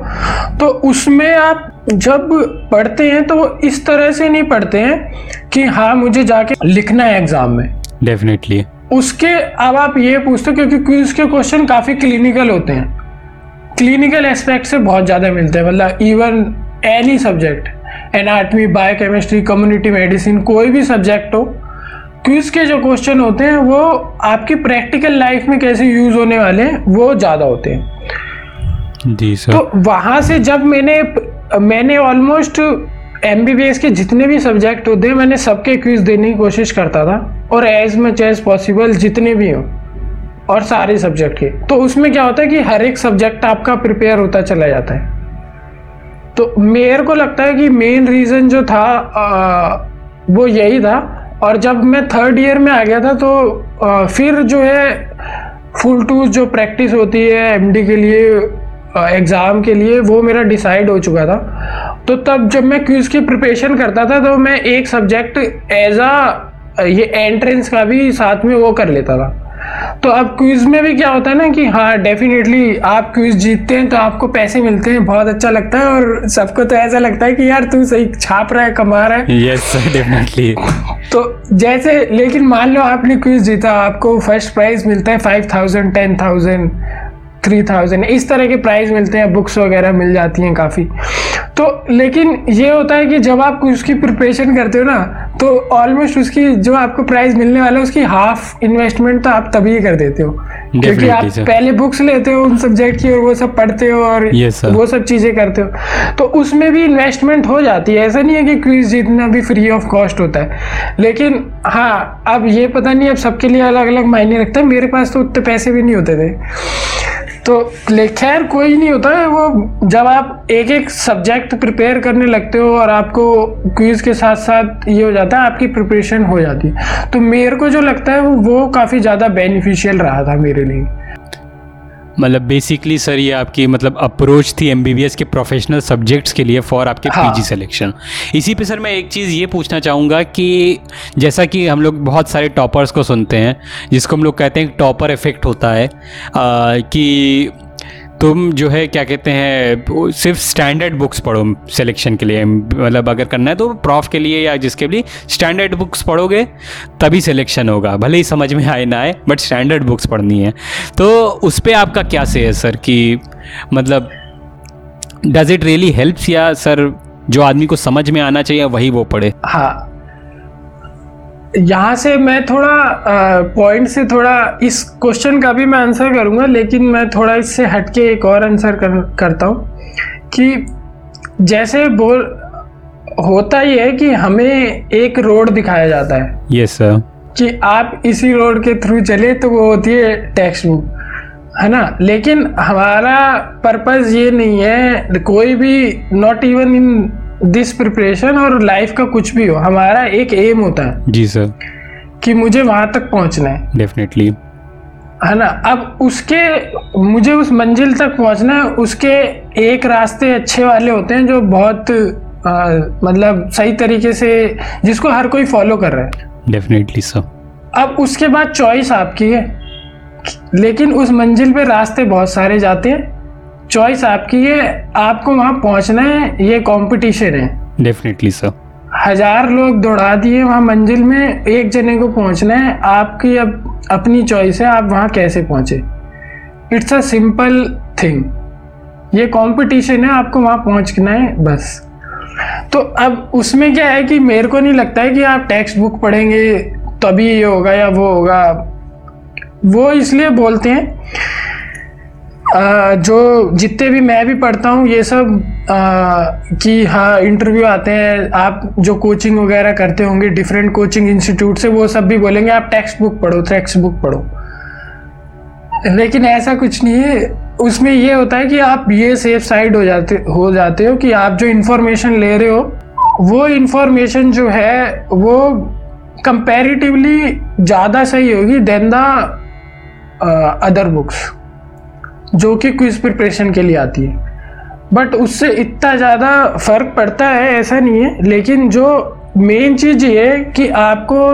तो उसमें आप जब पढ़ते हैं तो इस तरह से नहीं पढ़ते हैं कि हाँ मुझे जाके लिखना है एग्ज़ाम में। डेफिनेटली उसके अब आप ये पूछते हो क्योंकि क्विज के क्वेश्चन काफ़ी क्लिनिकल होते हैं। क्लिनिकल एस्पेक्ट से बहुत ज़्यादा मिलते हैं मतलब even any subject anatomy biochemistry community medicine कोई भी सब्जेक्ट हो क्विज के जो क्वेश्चन होते हैं वो आपकी प्रैक्टिकल लाइफ में कैसे यूज़ होने वाले हैं वो ज़्यादा होते हैं। जी सर। तो वहाँ से जब मैंने मैंने ऑलमोस्ट एमबीबीएस के जितने भी सब्जेक्ट होते हैं मैंने सबके क्विज देने की कोशिश करता था और एज मच एज पॉसिबल जितने भी हों और सारे सब्जेक्ट के। तो उसमें क्या होता है कि हर एक सब्जेक्ट आपका प्रिपेयर होता चला जाता है। तो मेरे को लगता है कि मेन रीज़न जो था आ, वो यही था। और जब मैं थर्ड ईयर में आ गया था तो आ, फिर जो है फुल टू जो प्रैक्टिस होती है एमडी के लिए एग्ज़ाम के लिए वो मेरा डिसाइड हो चुका था। तो तब जब मैं क्यूज़ की प्रिपरेशन करता था तो मैं एक सब्जेक्ट एज आ ये एंट्रेंस का भी साथ में वो कर लेता था। तो अब क्विज में भी क्या होता है ना कि हाँ डेफिनेटली आप क्विज जीतते हैं तो आपको पैसे मिलते हैं बहुत अच्छा लगता है और सबको तो ऐसा लगता है कि यार तू सही छाप रहा है कमा रहा है। यस सर डेफिनेटली तो जैसे लेकिन मान लो आपने क्विज जीता आपको फ़र्स्ट प्राइज मिलता है five thousand ten thousand three thousand इस तरह के प्राइस मिलते हैं बुक्स वगैरह मिल जाती हैं काफ़ी। तो लेकिन ये होता है कि जब आप उसकी प्रिपरेशन करते हो ना तो ऑलमोस्ट उसकी जो आपको प्राइस मिलने वाला है उसकी हाफ़ इन्वेस्टमेंट तो आप तभी कर देते हो। क्योंकि आप. पहले बुक्स लेते हो उन सब्जेक्ट की और वो सब पढ़ते हो और वो सब चीज़ें करते हो। तो उसमें भी इन्वेस्टमेंट हो जाती है। ऐसा नहीं है कि क्विज जीतना भी फ्री ऑफ़ कॉस्ट होता है। लेकिन हाँ अब ये पता नहीं अब सबके लिए अलग अलग मायने रखता है। मेरे पास तो उतने पैसे भी नहीं होते थे। तो खैर, कोई नहीं होता है, वो जब आप एक एक सब्जेक्ट प्रिपेयर करने लगते हो और आपको क्विज के साथ साथ ये हो जाता है, आपकी प्रिपरेशन हो जाती है। तो मेरे को जो लगता है, वो काफ़ी ज़्यादा बेनिफिशियल रहा था मेरे लिए। मतलब बेसिकली सर ये आपकी मतलब अप्रोच थी एमबीबीएस के प्रोफेशनल सब्जेक्ट्स के लिए फॉर आपके पी जी सेलेक्शन इसी पे सर मैं एक चीज़ ये पूछना चाहूँगा कि जैसा कि हम लोग बहुत सारे टॉपर्स को सुनते हैं जिसको हम लोग कहते हैं टॉपर इफ़ेक्ट होता है आ, कि तुम जो है, क्या कहते हैं सिर्फ़ स्टैंडर्ड बुक्स पढ़ो सिलेक्शन के लिए। मतलब अगर करना है तो प्रॉफ के लिए या जिसके लिए स्टैंडर्ड बुक्स पढ़ोगे, तभी सिलेक्शन होगा। भले ही समझ में आए ना आए बट स्टैंडर्ड बुक्स पढ़नी है। तो उस पर आपका क्या से है सर कि मतलब डज इट रियली हेल्प्स या सर जो आदमी को समझ में आना चाहिए, वही वो पढ़े? हाँ यहाँ से मैं थोड़ा पॉइंट से थोड़ा इस क्वेश्चन का भी मैं आंसर करूँगा लेकिन मैं थोड़ा इससे हटके एक और आंसर कर, करता हूँ कि जैसे बोल होता ही है कि हमें एक रोड दिखाया जाता है। यस yes, सर कि आप इसी रोड के थ्रू चले तो वो होती है टेक्स्ट बुक है ना? लेकिन हमारा पर्पस ये नहीं है कोई भी not even in this preparation और लाइफ का कुछ भी हो हमारा एक एम होता है जी सर। कि मुझे वहाँ तक पहुँचना है। डेफिनेटली है ना? अब उसके मुझे उस मंजिल तक पहुँचना है उसके एक रास्ते अच्छे वाले होते हैं जो बहुत आ, मतलब सही तरीके से जिसको हर कोई फॉलो कर रहा है। डेफिनेटली सर अब उसके बाद चॉइस आपकी है। लेकिन उस मंजिल पे रास्ते बहुत सारे जाते हैं। चॉइस आपकी है आपको वहाँ पहुँचना है ये कंपटीशन है। डेफिनेटली सर हज़ार लोग दौड़ा दिए वहाँ मंजिल में एक जने को पहुँचना है आपकी अब अपनी चॉइस है आप वहाँ कैसे पहुँचे। इट्स अ सिंपल थिंग ये कंपटीशन है आपको वहाँ पहुँचना है बस। तो अब उसमें क्या है कि मेरे को नहीं लगता है कि आप टेक्स्ट बुक पढ़ेंगे तभी ये होगा या वो होगा। वो इसलिए बोलते हैं जो जितने भी मैं भी पढ़ता हूँ, ये सब कि हाँ इंटरव्यू आते हैं, आप जो कोचिंग वगैरह करते होंगे डिफरेंट कोचिंग इंस्टीट्यूट से, वो सब भी बोलेंगे, आप टेक्स्ट बुक पढ़ो टेक्स्ट बुक पढ़ो। लेकिन ऐसा कुछ नहीं है। उसमें ये होता है कि आप ये सेफ़ साइड हो जाते हो जाते हो कि आप जो इंफॉर्मेशन ले रहे हो, वो इंफॉर्मेशन जो है, वो कंपैरेटिवली ज़्यादा सही होगी देन द अदर बुक्स जो कि क्विज प्रिपरेशन के लिए आती है। बट उससे इतना ज़्यादा फ़र्क पड़ता है, ऐसा नहीं है। लेकिन जो मेन चीज़ ये है कि आपको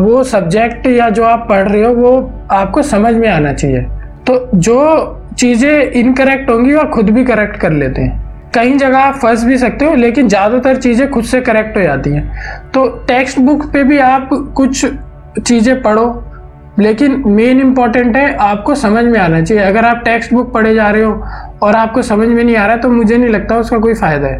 वो सब्जेक्ट या जो आप पढ़ रहे हो, वो आपको समझ में आना चाहिए। तो जो चीज़ें इनकरेक्ट होंगी, वो खुद भी करेक्ट कर लेते हैं। कई जगह आप फंस भी सकते हो, लेकिन ज़्यादातर चीज़ें खुद से करेक्ट हो जाती हैं। तो टेक्स्ट बुक पे भी आप कुछ चीज़ें पढ़ो लेकिन मेन इंपॉर्टेंट है आपको समझ में आना चाहिए। अगर आप टेक्स्ट बुक पढ़े जा रहे हो और आपको समझ में नहीं आ रहा तो मुझे नहीं लगता उसका कोई फ़ायदा है।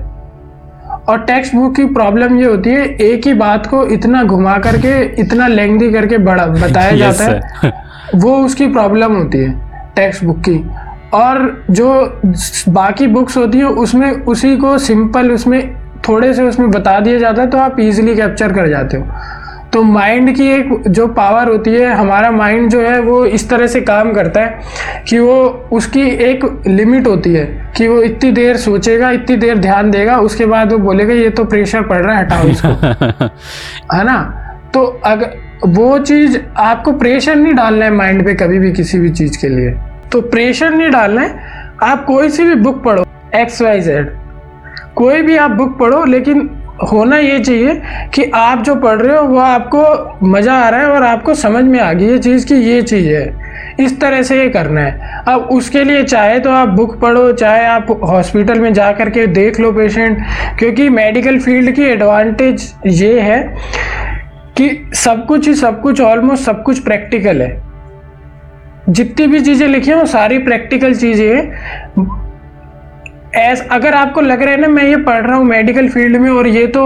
और टेक्स्ट बुक की प्रॉब्लम ये होती है एक ही बात को इतना घुमा करके इतना लेंदी करके बड़ा बताया जाता है वो उसकी प्रॉब्लम होती है टेक्स्ट बुक की। और जो बाकी बुक्स होती है उसमें उसी को सिंपल उसमें थोड़े से उसमें बता दिया जाता है तो आप इजीली कैप्चर कर जाते हो। तो माइंड की एक जो पावर होती है हमारा माइंड जो है वो इस तरह से काम करता है कि वो उसकी एक लिमिट होती है कि वो इतनी देर सोचेगा इतनी देर ध्यान देगा उसके बाद वो बोलेगा ये तो प्रेशर पड़ रहा है हटाओ इसको। है ना? तो अगर वो चीज़ आपको प्रेशर नहीं डालना है माइंड पे कभी भी किसी भी चीज़ के लिए। तो प्रेशर नहीं डालना है। आप कोई सी भी बुक पढ़ो एक्स वाई जेड कोई भी आप बुक पढ़ो लेकिन होना ये चाहिए कि आप जो पढ़ रहे हो, वो आपको मज़ा आ रहा है और आपको समझ में आ गई ये चीज़ की ये चीज़ है। इस तरह से ये करना है। अब उसके लिए चाहे तो आप बुक पढ़ो, चाहे आप हॉस्पिटल में जा कर के देख लो पेशेंट, क्योंकि मेडिकल फ़ील्ड की एडवांटेज ये है कि सब कुछ ही सब कुछ ऑलमोस्ट सब कुछ प्रैक्टिकल है। जितनी भी चीज़ें लिखी हैं, वो सारी प्रैक्टिकल चीज़ें हैं एस अगर आपको लग रहा है ना मैं ये पढ़ रहा हूँ मेडिकल फ़ील्ड में और ये तो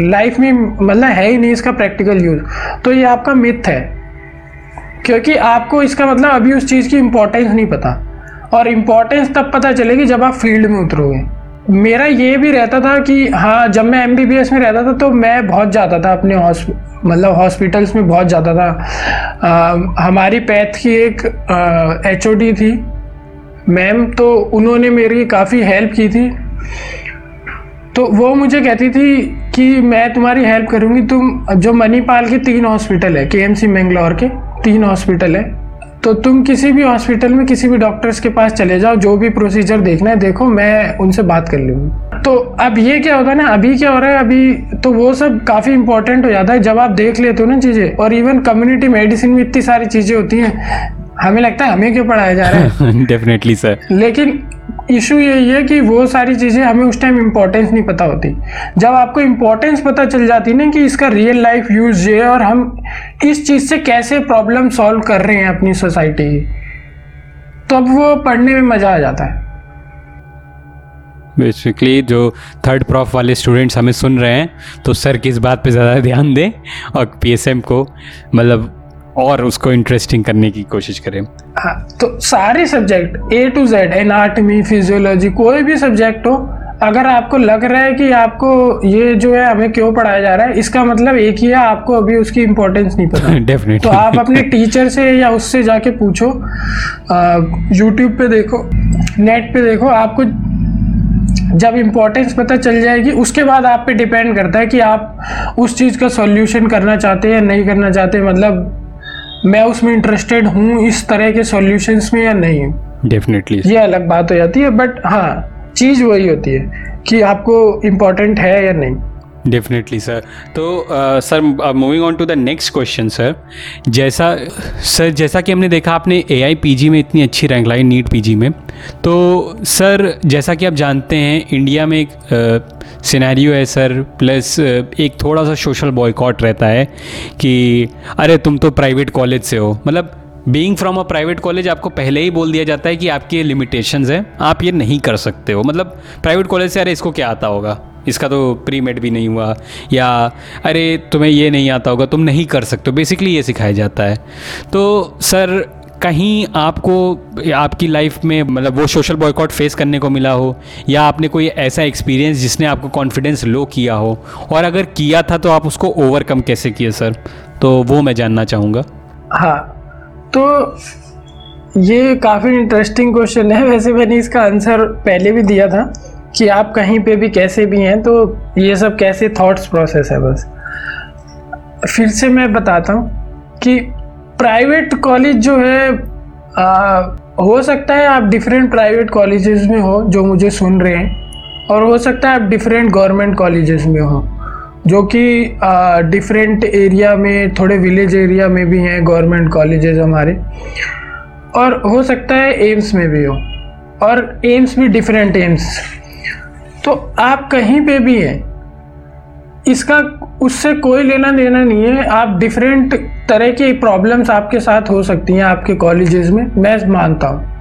लाइफ में मतलब है ही नहीं इसका प्रैक्टिकल यूज़ तो ये आपका मिथ है। क्योंकि आपको इसका मतलब अभी उस चीज़ की इम्पोर्टेंस नहीं पता। और इम्पोर्टेंस तब पता चलेगी जब आप फ़ील्ड में उतरोगे। मेरा ये भी रहता था कि हाँ जब मैं एमबीबीएस में रहता था तो मैं बहुत जाता था अपने मतलब हॉस्पिटल्स में बहुत जाता था। आ, हमारी पैथ की एक एच थी। मैम तो उन्होंने मेरी काफ़ी हेल्प की थी। तो वो मुझे कहती थी कि मैं तुम्हारी हेल्प करूँगी। तुम, जो मणिपाल के तीन हॉस्पिटल है के एम सी मैंगलोर के, तीन हॉस्पिटल है तो तुम किसी भी हॉस्पिटल में किसी भी डॉक्टर्स के पास चले जाओ, जो भी प्रोसीजर देखना है, देखो, मैं उनसे बात कर लूँगी। तो अब ये क्या होता है ना, अभी क्या हो रहा है, अभी तो वो सब काफ़ी इंपॉर्टेंट हो जाता है। जब आप देख लेते हो ना चीज़ें, और इवन कम्युनिटी मेडिसिन में इतनी सारी चीज़ें होती हैं हमें लगता है हमें क्यों पढ़ाया जा रहा है? डेफिनेटली सर लेकिन इशू यही है कि वो सारी चीज़ें हमें उस टाइम इम्पोर्टेंस नहीं पता होती। जब आपको इम्पोर्टेंस पता चल जाती ना कि इसका रियल लाइफ यूज़ ये है और हम इस चीज़ से कैसे प्रॉब्लम सॉल्व कर रहे हैं अपनी सोसाइटी की तब तो वो पढ़ने में मज़ा आ जाता है। बेसिकली जो थर्ड प्रॉफ वाले स्टूडेंट्स हमें सुन रहे हैं तो सर किस बात पे ज़्यादा ध्यान दें और पीएसएम को मतलब और उसको इंटरेस्टिंग करने की कोशिश करें। हाँ तो सारे subject A to Z anatomy physiology कोई भी सब्जेक्ट हो अगर आपको लग रहा है कि आपको ये जो है हमें क्यों पढ़ाया जा रहा है इसका मतलब एक ही है आपको अभी उसकी इम्पोर्टेंस नहीं पता। डेफिनेटली तो आप अपने टीचर से या उससे जाके पूछो यूट्यूब पे देखो नेट पे देखो आपको जब इम्पोर्टेंस पता चल जाएगी उसके बाद आप पे डिपेंड करता है कि आप उस चीज़ का सॉल्यूशन करना चाहते हैं या नहीं करना चाहते मतलब मैं उसमें इंटरेस्टेड हूँ इस तरह के सॉल्यूशंस में या नहीं। डेफिनेटली ये अलग बात हो जाती है बट हाँ चीज़ वही होती है कि आपको इम्पोर्टेंट है या नहीं। डेफिनेटली सर तो sir moving on to the next question sir जैसा सर जैसा कि हमने देखा, आपने ए आई पी जी में इतनी अच्छी रैंक लाई नीट पी जी में। तो सर जैसा कि आप जानते हैं इंडिया में एक सिनेरियो है सर प्लस एक थोड़ा सा सोशल बॉयकॉट रहता है कि, अरे, तुम तो प्राइवेट कॉलेज से हो। मतलब being from a private college आपको पहले ही बोल दिया जाता है कि आपके लिमिटेशंस हैं। आप ये नहीं कर सकते हो। मतलब प्राइवेट कॉलेज से, अरे, इसको क्या आता होगा? इसका तो प्री मेड भी नहीं हुआ। या, अरे, तुम्हें ये नहीं आता होगा, तुम नहीं कर सकते हो। बेसिकली ये सिखाया जाता है। तो सर, कहीं आपको, आपकी लाइफ में मतलब वो सोशल बॉयकॉट फेस करने को मिला हो, या आपने कोई ऐसा एक्सपीरियंस जिसने आपको कॉन्फिडेंस लो किया हो? और अगर किया था तो आप उसको ओवरकम कैसे किए, सर? तो वो मैं जानना चाहूँगा। हाँ तो ये काफ़ी इंटरेस्टिंग क्वेश्चन है। वैसे मैंने इसका आंसर पहले भी दिया था कि आप कहीं पे भी कैसे भी हैं तो ये सब कैसे थॉट्स प्रोसेस है बस। फिर से मैं बताता हूँ कि प्राइवेट कॉलेज जो है आ, हो सकता है आप डिफरेंट प्राइवेट कॉलेजेस में हो जो मुझे सुन रहे हैं और हो सकता है आप डिफरेंट गवर्नमेंट कॉलेजेस में हो। जो कि डिफरेंट एरिया में, थोड़े विलेज एरिया में भी हैं गवर्नमेंट कॉलेजेस हमारे। और हो सकता है एम्स में भी हो। और एम्स भी डिफरेंट एम्स तो आप कहीं पे भी हैं, इसका, उससे कोई लेना देना नहीं है। आप डिफरेंट तरह की प्रॉब्लम्स आपके साथ हो सकती हैं आपके कॉलेजेस में, मैं मानता हूँ।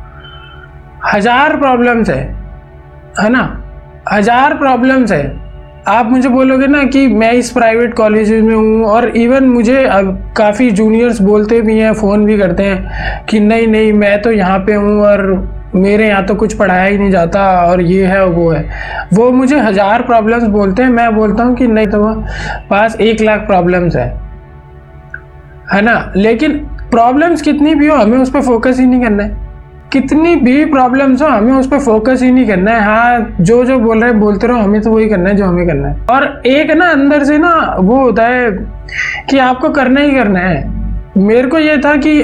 हज़ार प्रॉब्लम्स है है ना? हज़ार प्रॉब्लम्स है। आप मुझे बोलोगे ना कि मैं इस प्राइवेट कॉलेज में हूँ और इवन मुझे अब काफ़ी जूनियर्स बोलते भी हैं फ़ोन भी करते हैं कि नहीं नहीं, मैं तो यहाँ पे हूँ और मेरे यहाँ तो कुछ पढ़ाया ही नहीं जाता और ये है वो है। वो मुझे हज़ार प्रॉब्लम्स बोलते हैं, मैं बोलता हूँ कि नहीं तो पास एक लाख प्रॉब्लम्स है। है ना? लेकिन प्रॉब्लम्स कितनी भी हो, हमें उस पर फोकस ही नहीं करना है। कितनी भी प्रॉब्लम्स हो, हमें उस पर फोकस ही नहीं करना है। हाँ जो जो बोल रहे हैं, बोलते रहो, हमें तो वही करना है जो हमें करना है। और एक ना, अंदर से ना, वो होता है कि आपको करना ही करना है। मेरे को ये था कि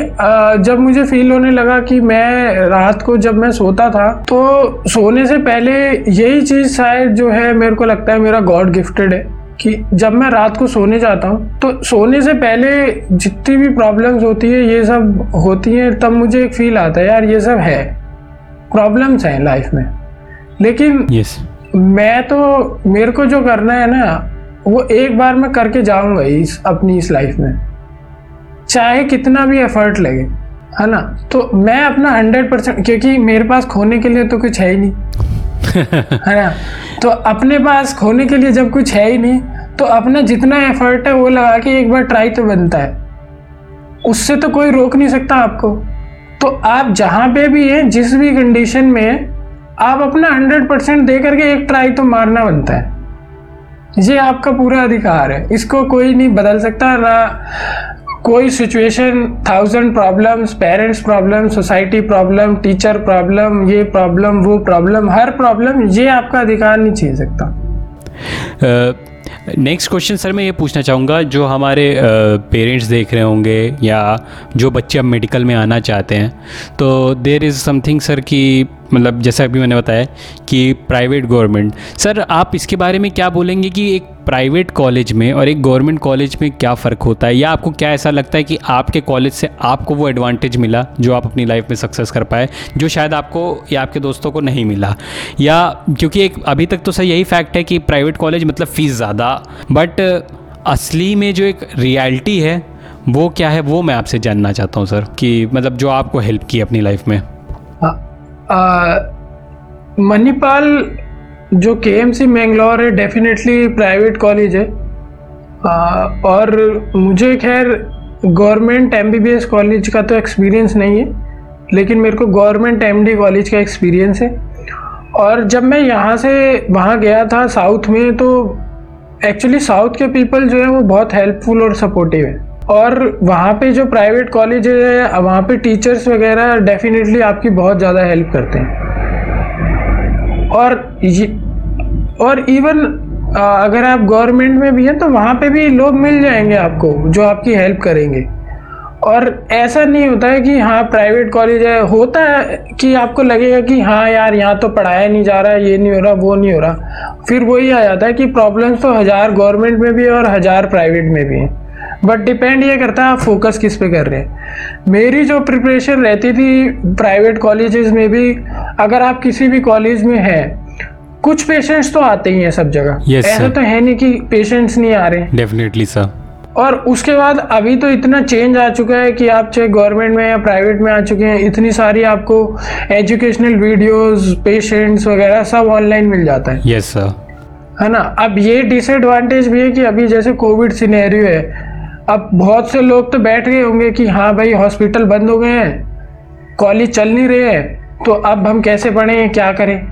जब मुझे फील होने लगा कि मैं रात को जब मैं सोता था तो सोने से पहले यही चीज़ शायद जो है, मेरे को लगता है मेरा गॉड गिफ्टेड है। कि जब मैं रात को सोने जाता हूँ तो सोने से पहले जितनी भी प्रॉब्लम्स होती है ये सब होती हैं तब मुझे एक फील आता है यार ये सब है। प्रॉब्लम्स हैं लाइफ में। लेकिन yes. मैं तो मेरे को जो करना है ना वो एक बार मैं करके जाऊँगा इस अपनी इस लाइफ में। चाहे कितना भी एफर्ट लगे है ना? तो मैं अपना हंड्रेड परसेंट क्योंकि मेरे पास खोने के लिए तो कुछ है ही नहीं। है ना? तो अपने पास खोने के लिए जब कुछ है ही नहीं तो अपना जितना एफर्ट है वो लगा के एक बार ट्राई तो बनता है। उससे तो कोई रोक नहीं सकता आपको। तो आप जहाँ पे भी हैं, जिस भी कंडीशन में आप अपना हंड्रेड परसेंट दे करके एक ट्राई तो मारना बनता है। ये आपका पूरा अधिकार है। इसको कोई नहीं बदल सकता, ना कोई situation thousand problems parents problem society problem teacher problem ये प्रॉब्लम वो प्रॉब्लम हर प्रॉब्लम ये आपका अधिकार नहीं छीन सकता। नेक्स्ट क्वेश्चन सर मैं ये पूछना चाहूँगा, जो हमारे पेरेंट्स देख रहे होंगे या जो बच्चे अब मेडिकल में आना चाहते हैं तो देर इज़ समथिंग सर कि मतलब जैसा अभी मैंने बताया कि प्राइवेट गवर्नमेंट सर आप इसके बारे में क्या बोलेंगे कि एक प्राइवेट कॉलेज में और एक गवर्नमेंट कॉलेज में क्या फ़र्क होता है? या आपको क्या ऐसा लगता है कि आपके कॉलेज से आपको वो एडवांटेज मिला जो आप अपनी लाइफ में सक्सेस कर पाए, जो शायद आपको या आपके दोस्तों को नहीं मिला? या क्योंकि एक अभी तक तो सर यही फैक्ट है कि प्राइवेट कॉलेज मतलब फ़ीस ज़्यादा बट असली में जो एक रियलिटी है, वो क्या है, वो मैं आपसे जानना चाहता हूँ सर कि मतलब जो आपको हेल्प की अपनी लाइफ में। मणिपाल जो के एम सी मैंगलोर है डेफिनेटली प्राइवेट कॉलेज है। आ, और मुझे खैर government M B B S college का तो एक्सपीरियंस नहीं है लेकिन मेरे को गवर्नमेंट एम डी कॉलेज का एक्सपीरियंस है। और जब मैं यहाँ से वहाँ गया था साउथ में तो एक्चुअली साउथ के पीपल जो है वो बहुत हेल्पफुल और सपोर्टिव है। और वहाँ पे जो प्राइवेट कॉलेज है वहाँ पे टीचर्स वगैरह डेफिनेटली आपकी बहुत ज़्यादा हेल्प करते हैं। और ये, और इवन अगर आप गवर्नमेंट में भी हैं तो वहाँ पे भी लोग मिल जाएँगे आपको, जो आपकी हेल्प करेंगे। और ऐसा नहीं होता है कि हाँ प्राइवेट कॉलेज है, होता है कि आपको लगेगा कि हाँ यार, यहाँ तो पढ़ाया नहीं जा रहा, ये नहीं हो रहा, वो नहीं हो रहा। फिर वही आ जाता है कि प्रॉब्लम्स तो हज़ार गवर्नमेंट में भी है और हज़ार प्राइवेट में भी हैं। बट डिपेंड ये करता है आप फोकस किस पे कर रहे हैं। मेरी जो प्रिपरेशन रहती थी प्राइवेट कॉलेजेस में भी अगर आप किसी भी कॉलेज में हैं कुछ पेशेंट्स तो आते ही हैं सब जगह। Yes, ऐसा तो है नहीं कि पेशेंट्स नहीं आ रहे। डेफिनेटली सर और उसके बाद अभी तो इतना चेंज आ चुका है कि आप चाहे गवर्नमेंट में या प्राइवेट में आ चुके हैं इतनी सारी आपको एजुकेशनल वीडियोस पेशेंट्स वगैरह सब ऑनलाइन मिल जाता है। यस सर है ना? अब ये डिसएडवांटेज भी है कि अभी जैसे कोविड सिनेरियो है अब बहुत से लोग तो बैठ गए होंगे कि हाँ भाई हॉस्पिटल बंद हो गए हैं। कॉलेज चल नहीं रहे हैं। तो अब हम कैसे पढ़ें, क्या करें?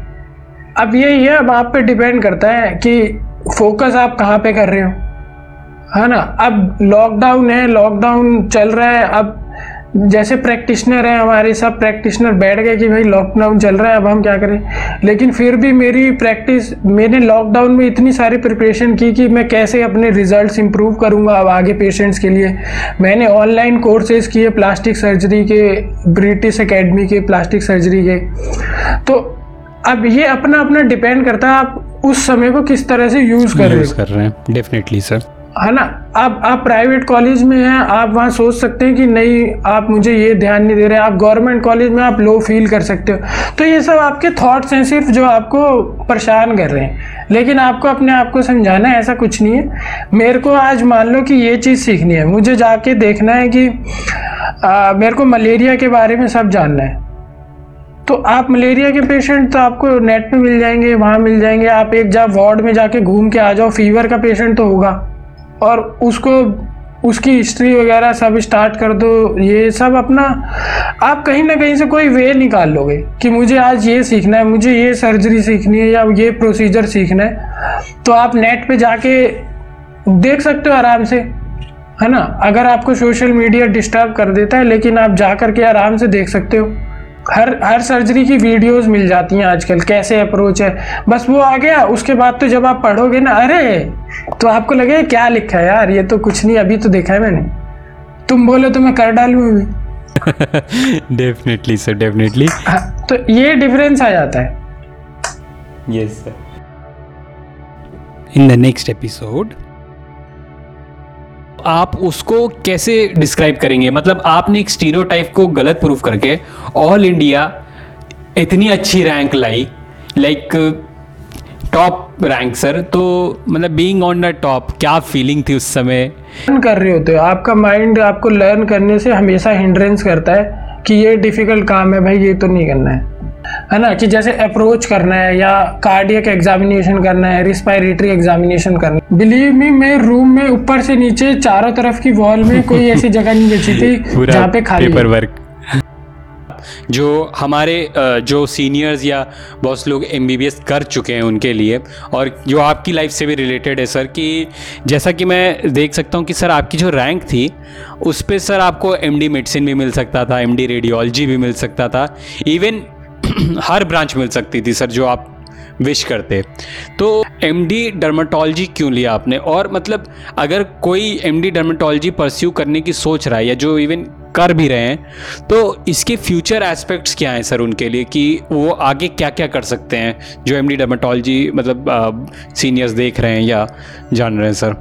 अब यही है, अब आप पे डिपेंड करता है कि फोकस आप कहाँ पे कर रहे हो। है ना? अब लॉकडाउन है लॉकडाउन चल रहा है, अब जैसे प्रैक्टिशनर हैं हमारे सब प्रैक्टिशनर बैठ गए कि भाई लॉकडाउन चल रहा है अब हम क्या करें? लेकिन फिर भी मेरी प्रैक्टिस मैंने लॉकडाउन में इतनी सारी प्रिपरेशन की कि मैं कैसे अपने रिजल्ट्स इंप्रूव करूँगा अब आगे पेशेंट्स के लिए। मैंने ऑनलाइन कोर्सेज किए प्लास्टिक सर्जरी के ब्रिटिश अकेडमी के प्लास्टिक सर्जरी के। तो अब ये अपना अपना डिपेंड करता है आप उस समय को किस तरह से यूज़ कर रहे कर रहे हैं डेफिनेटली सर है ना? आप आप प्राइवेट कॉलेज में हैं आप वहाँ सोच सकते हैं कि नहीं आप मुझे ये ध्यान नहीं दे रहे आप गवर्नमेंट कॉलेज में आप लो फील कर सकते हो। तो ये सब आपके थॉट्स हैं सिर्फ़ जो आपको परेशान कर रहे हैं। लेकिन आपको अपने आप को समझाना है ऐसा कुछ नहीं है। मेरे को आज मान लो कि ये चीज़ सीखनी है। मुझे जाके देखना है कि आ, मेरे को मलेरिया के बारे में सब जानना है। तो आप मलेरिया के पेशेंट तो आपको नेट पे मिल जाएँगे वहाँ मिल जाएँगे। आप एक जा वार्ड में जाके घूम के आ जाओ फीवर का पेशेंट तो होगा। और उसको, उसकी हिस्ट्री वगैरह सब स्टार्ट कर दो, ये सब अपना, आप कहीं ना कहीं से कोई वे निकाल लोगे कि मुझे आज ये सीखना है, मुझे ये सर्जरी सीखनी है या ये प्रोसीजर सीखना है तो आप नेट पे जाके देख सकते हो आराम से, है ना? अगर आपको सोशल मीडिया डिस्टर्ब कर देता है, लेकिन आप जा कर के आराम से देख सकते हो। हर हर सर्जरी की वीडियोस मिल जाती हैं आजकल कैसे अप्रोच है। बस वो आ गया उसके बाद तो जब आप पढ़ोगे ना अरे तो आपको लगे क्या लिखा है यार ये तो कुछ नहीं अभी तो देखा है मैंने। तुम बोलो तो मैं कर डालू अभी। डेफिनेटली सर डेफिनेटली तो ये डिफरेंस आ जाता है। Yes sir in the next episode आप उसको कैसे डिस्क्राइब करेंगे? मतलब आपने एक स्टीरियोटाइप को गलत प्रूफ करके ऑल इंडिया इतनी अच्छी रैंक लाई लाइक टॉप रैंक सर तो मतलब बीइंग ऑन द टॉप क्या फीलिंग थी उस समय? कर रहे होते हो। आपका माइंड आपको लर्न करने से हमेशा हिंड्रेंस करता है कि ये डिफ़िकल्ट काम है भाई, ये तो नहीं करना है। है ना कि जैसे अप्रोच करना है या कार्डियक एग्जामिनेशन करना है रिस्पायरेटरी एग्जामिनेशन करना है। बिलीव मी मैं रूम में ऊपर से नीचे चारों तरफ़ की वॉल में कोई ऐसी जगह नहीं बची थी जहाँ पे खाली पेपर वर्क जो हमारे जो सीनियर्स या बहुत लोग एमबीबीएस कर चुके हैं उनके लिए और जो आपकी लाइफ से भी रिलेटेड है सर कि जैसा कि मैं देख सकता हूँ कि सर आपकी जो रैंक थी उस पर सर आपको एम मेडिसिन भी मिल सकता था एमडी रेडियोलॉजी भी मिल सकता था। इवन हर ब्रांच मिल सकती थी, सर, जो आप विश करते। तो एम डी डर्माटोलॉजी क्यों लिया आपने? और मतलब अगर कोई एम डी डर्माटोलॉजी परस्यू करने की सोच रहा है, या जो इवन कर भी रहे हैं तो इसके फ्यूचर एस्पेक्ट्स क्या हैं, सर, उनके लिए? कि वो आगे क्या क्या कर सकते हैं, जो एम डी डर्माटोलॉजी मतलब सीनियर्स देख रहे हैं या जान रहे हैं, सर?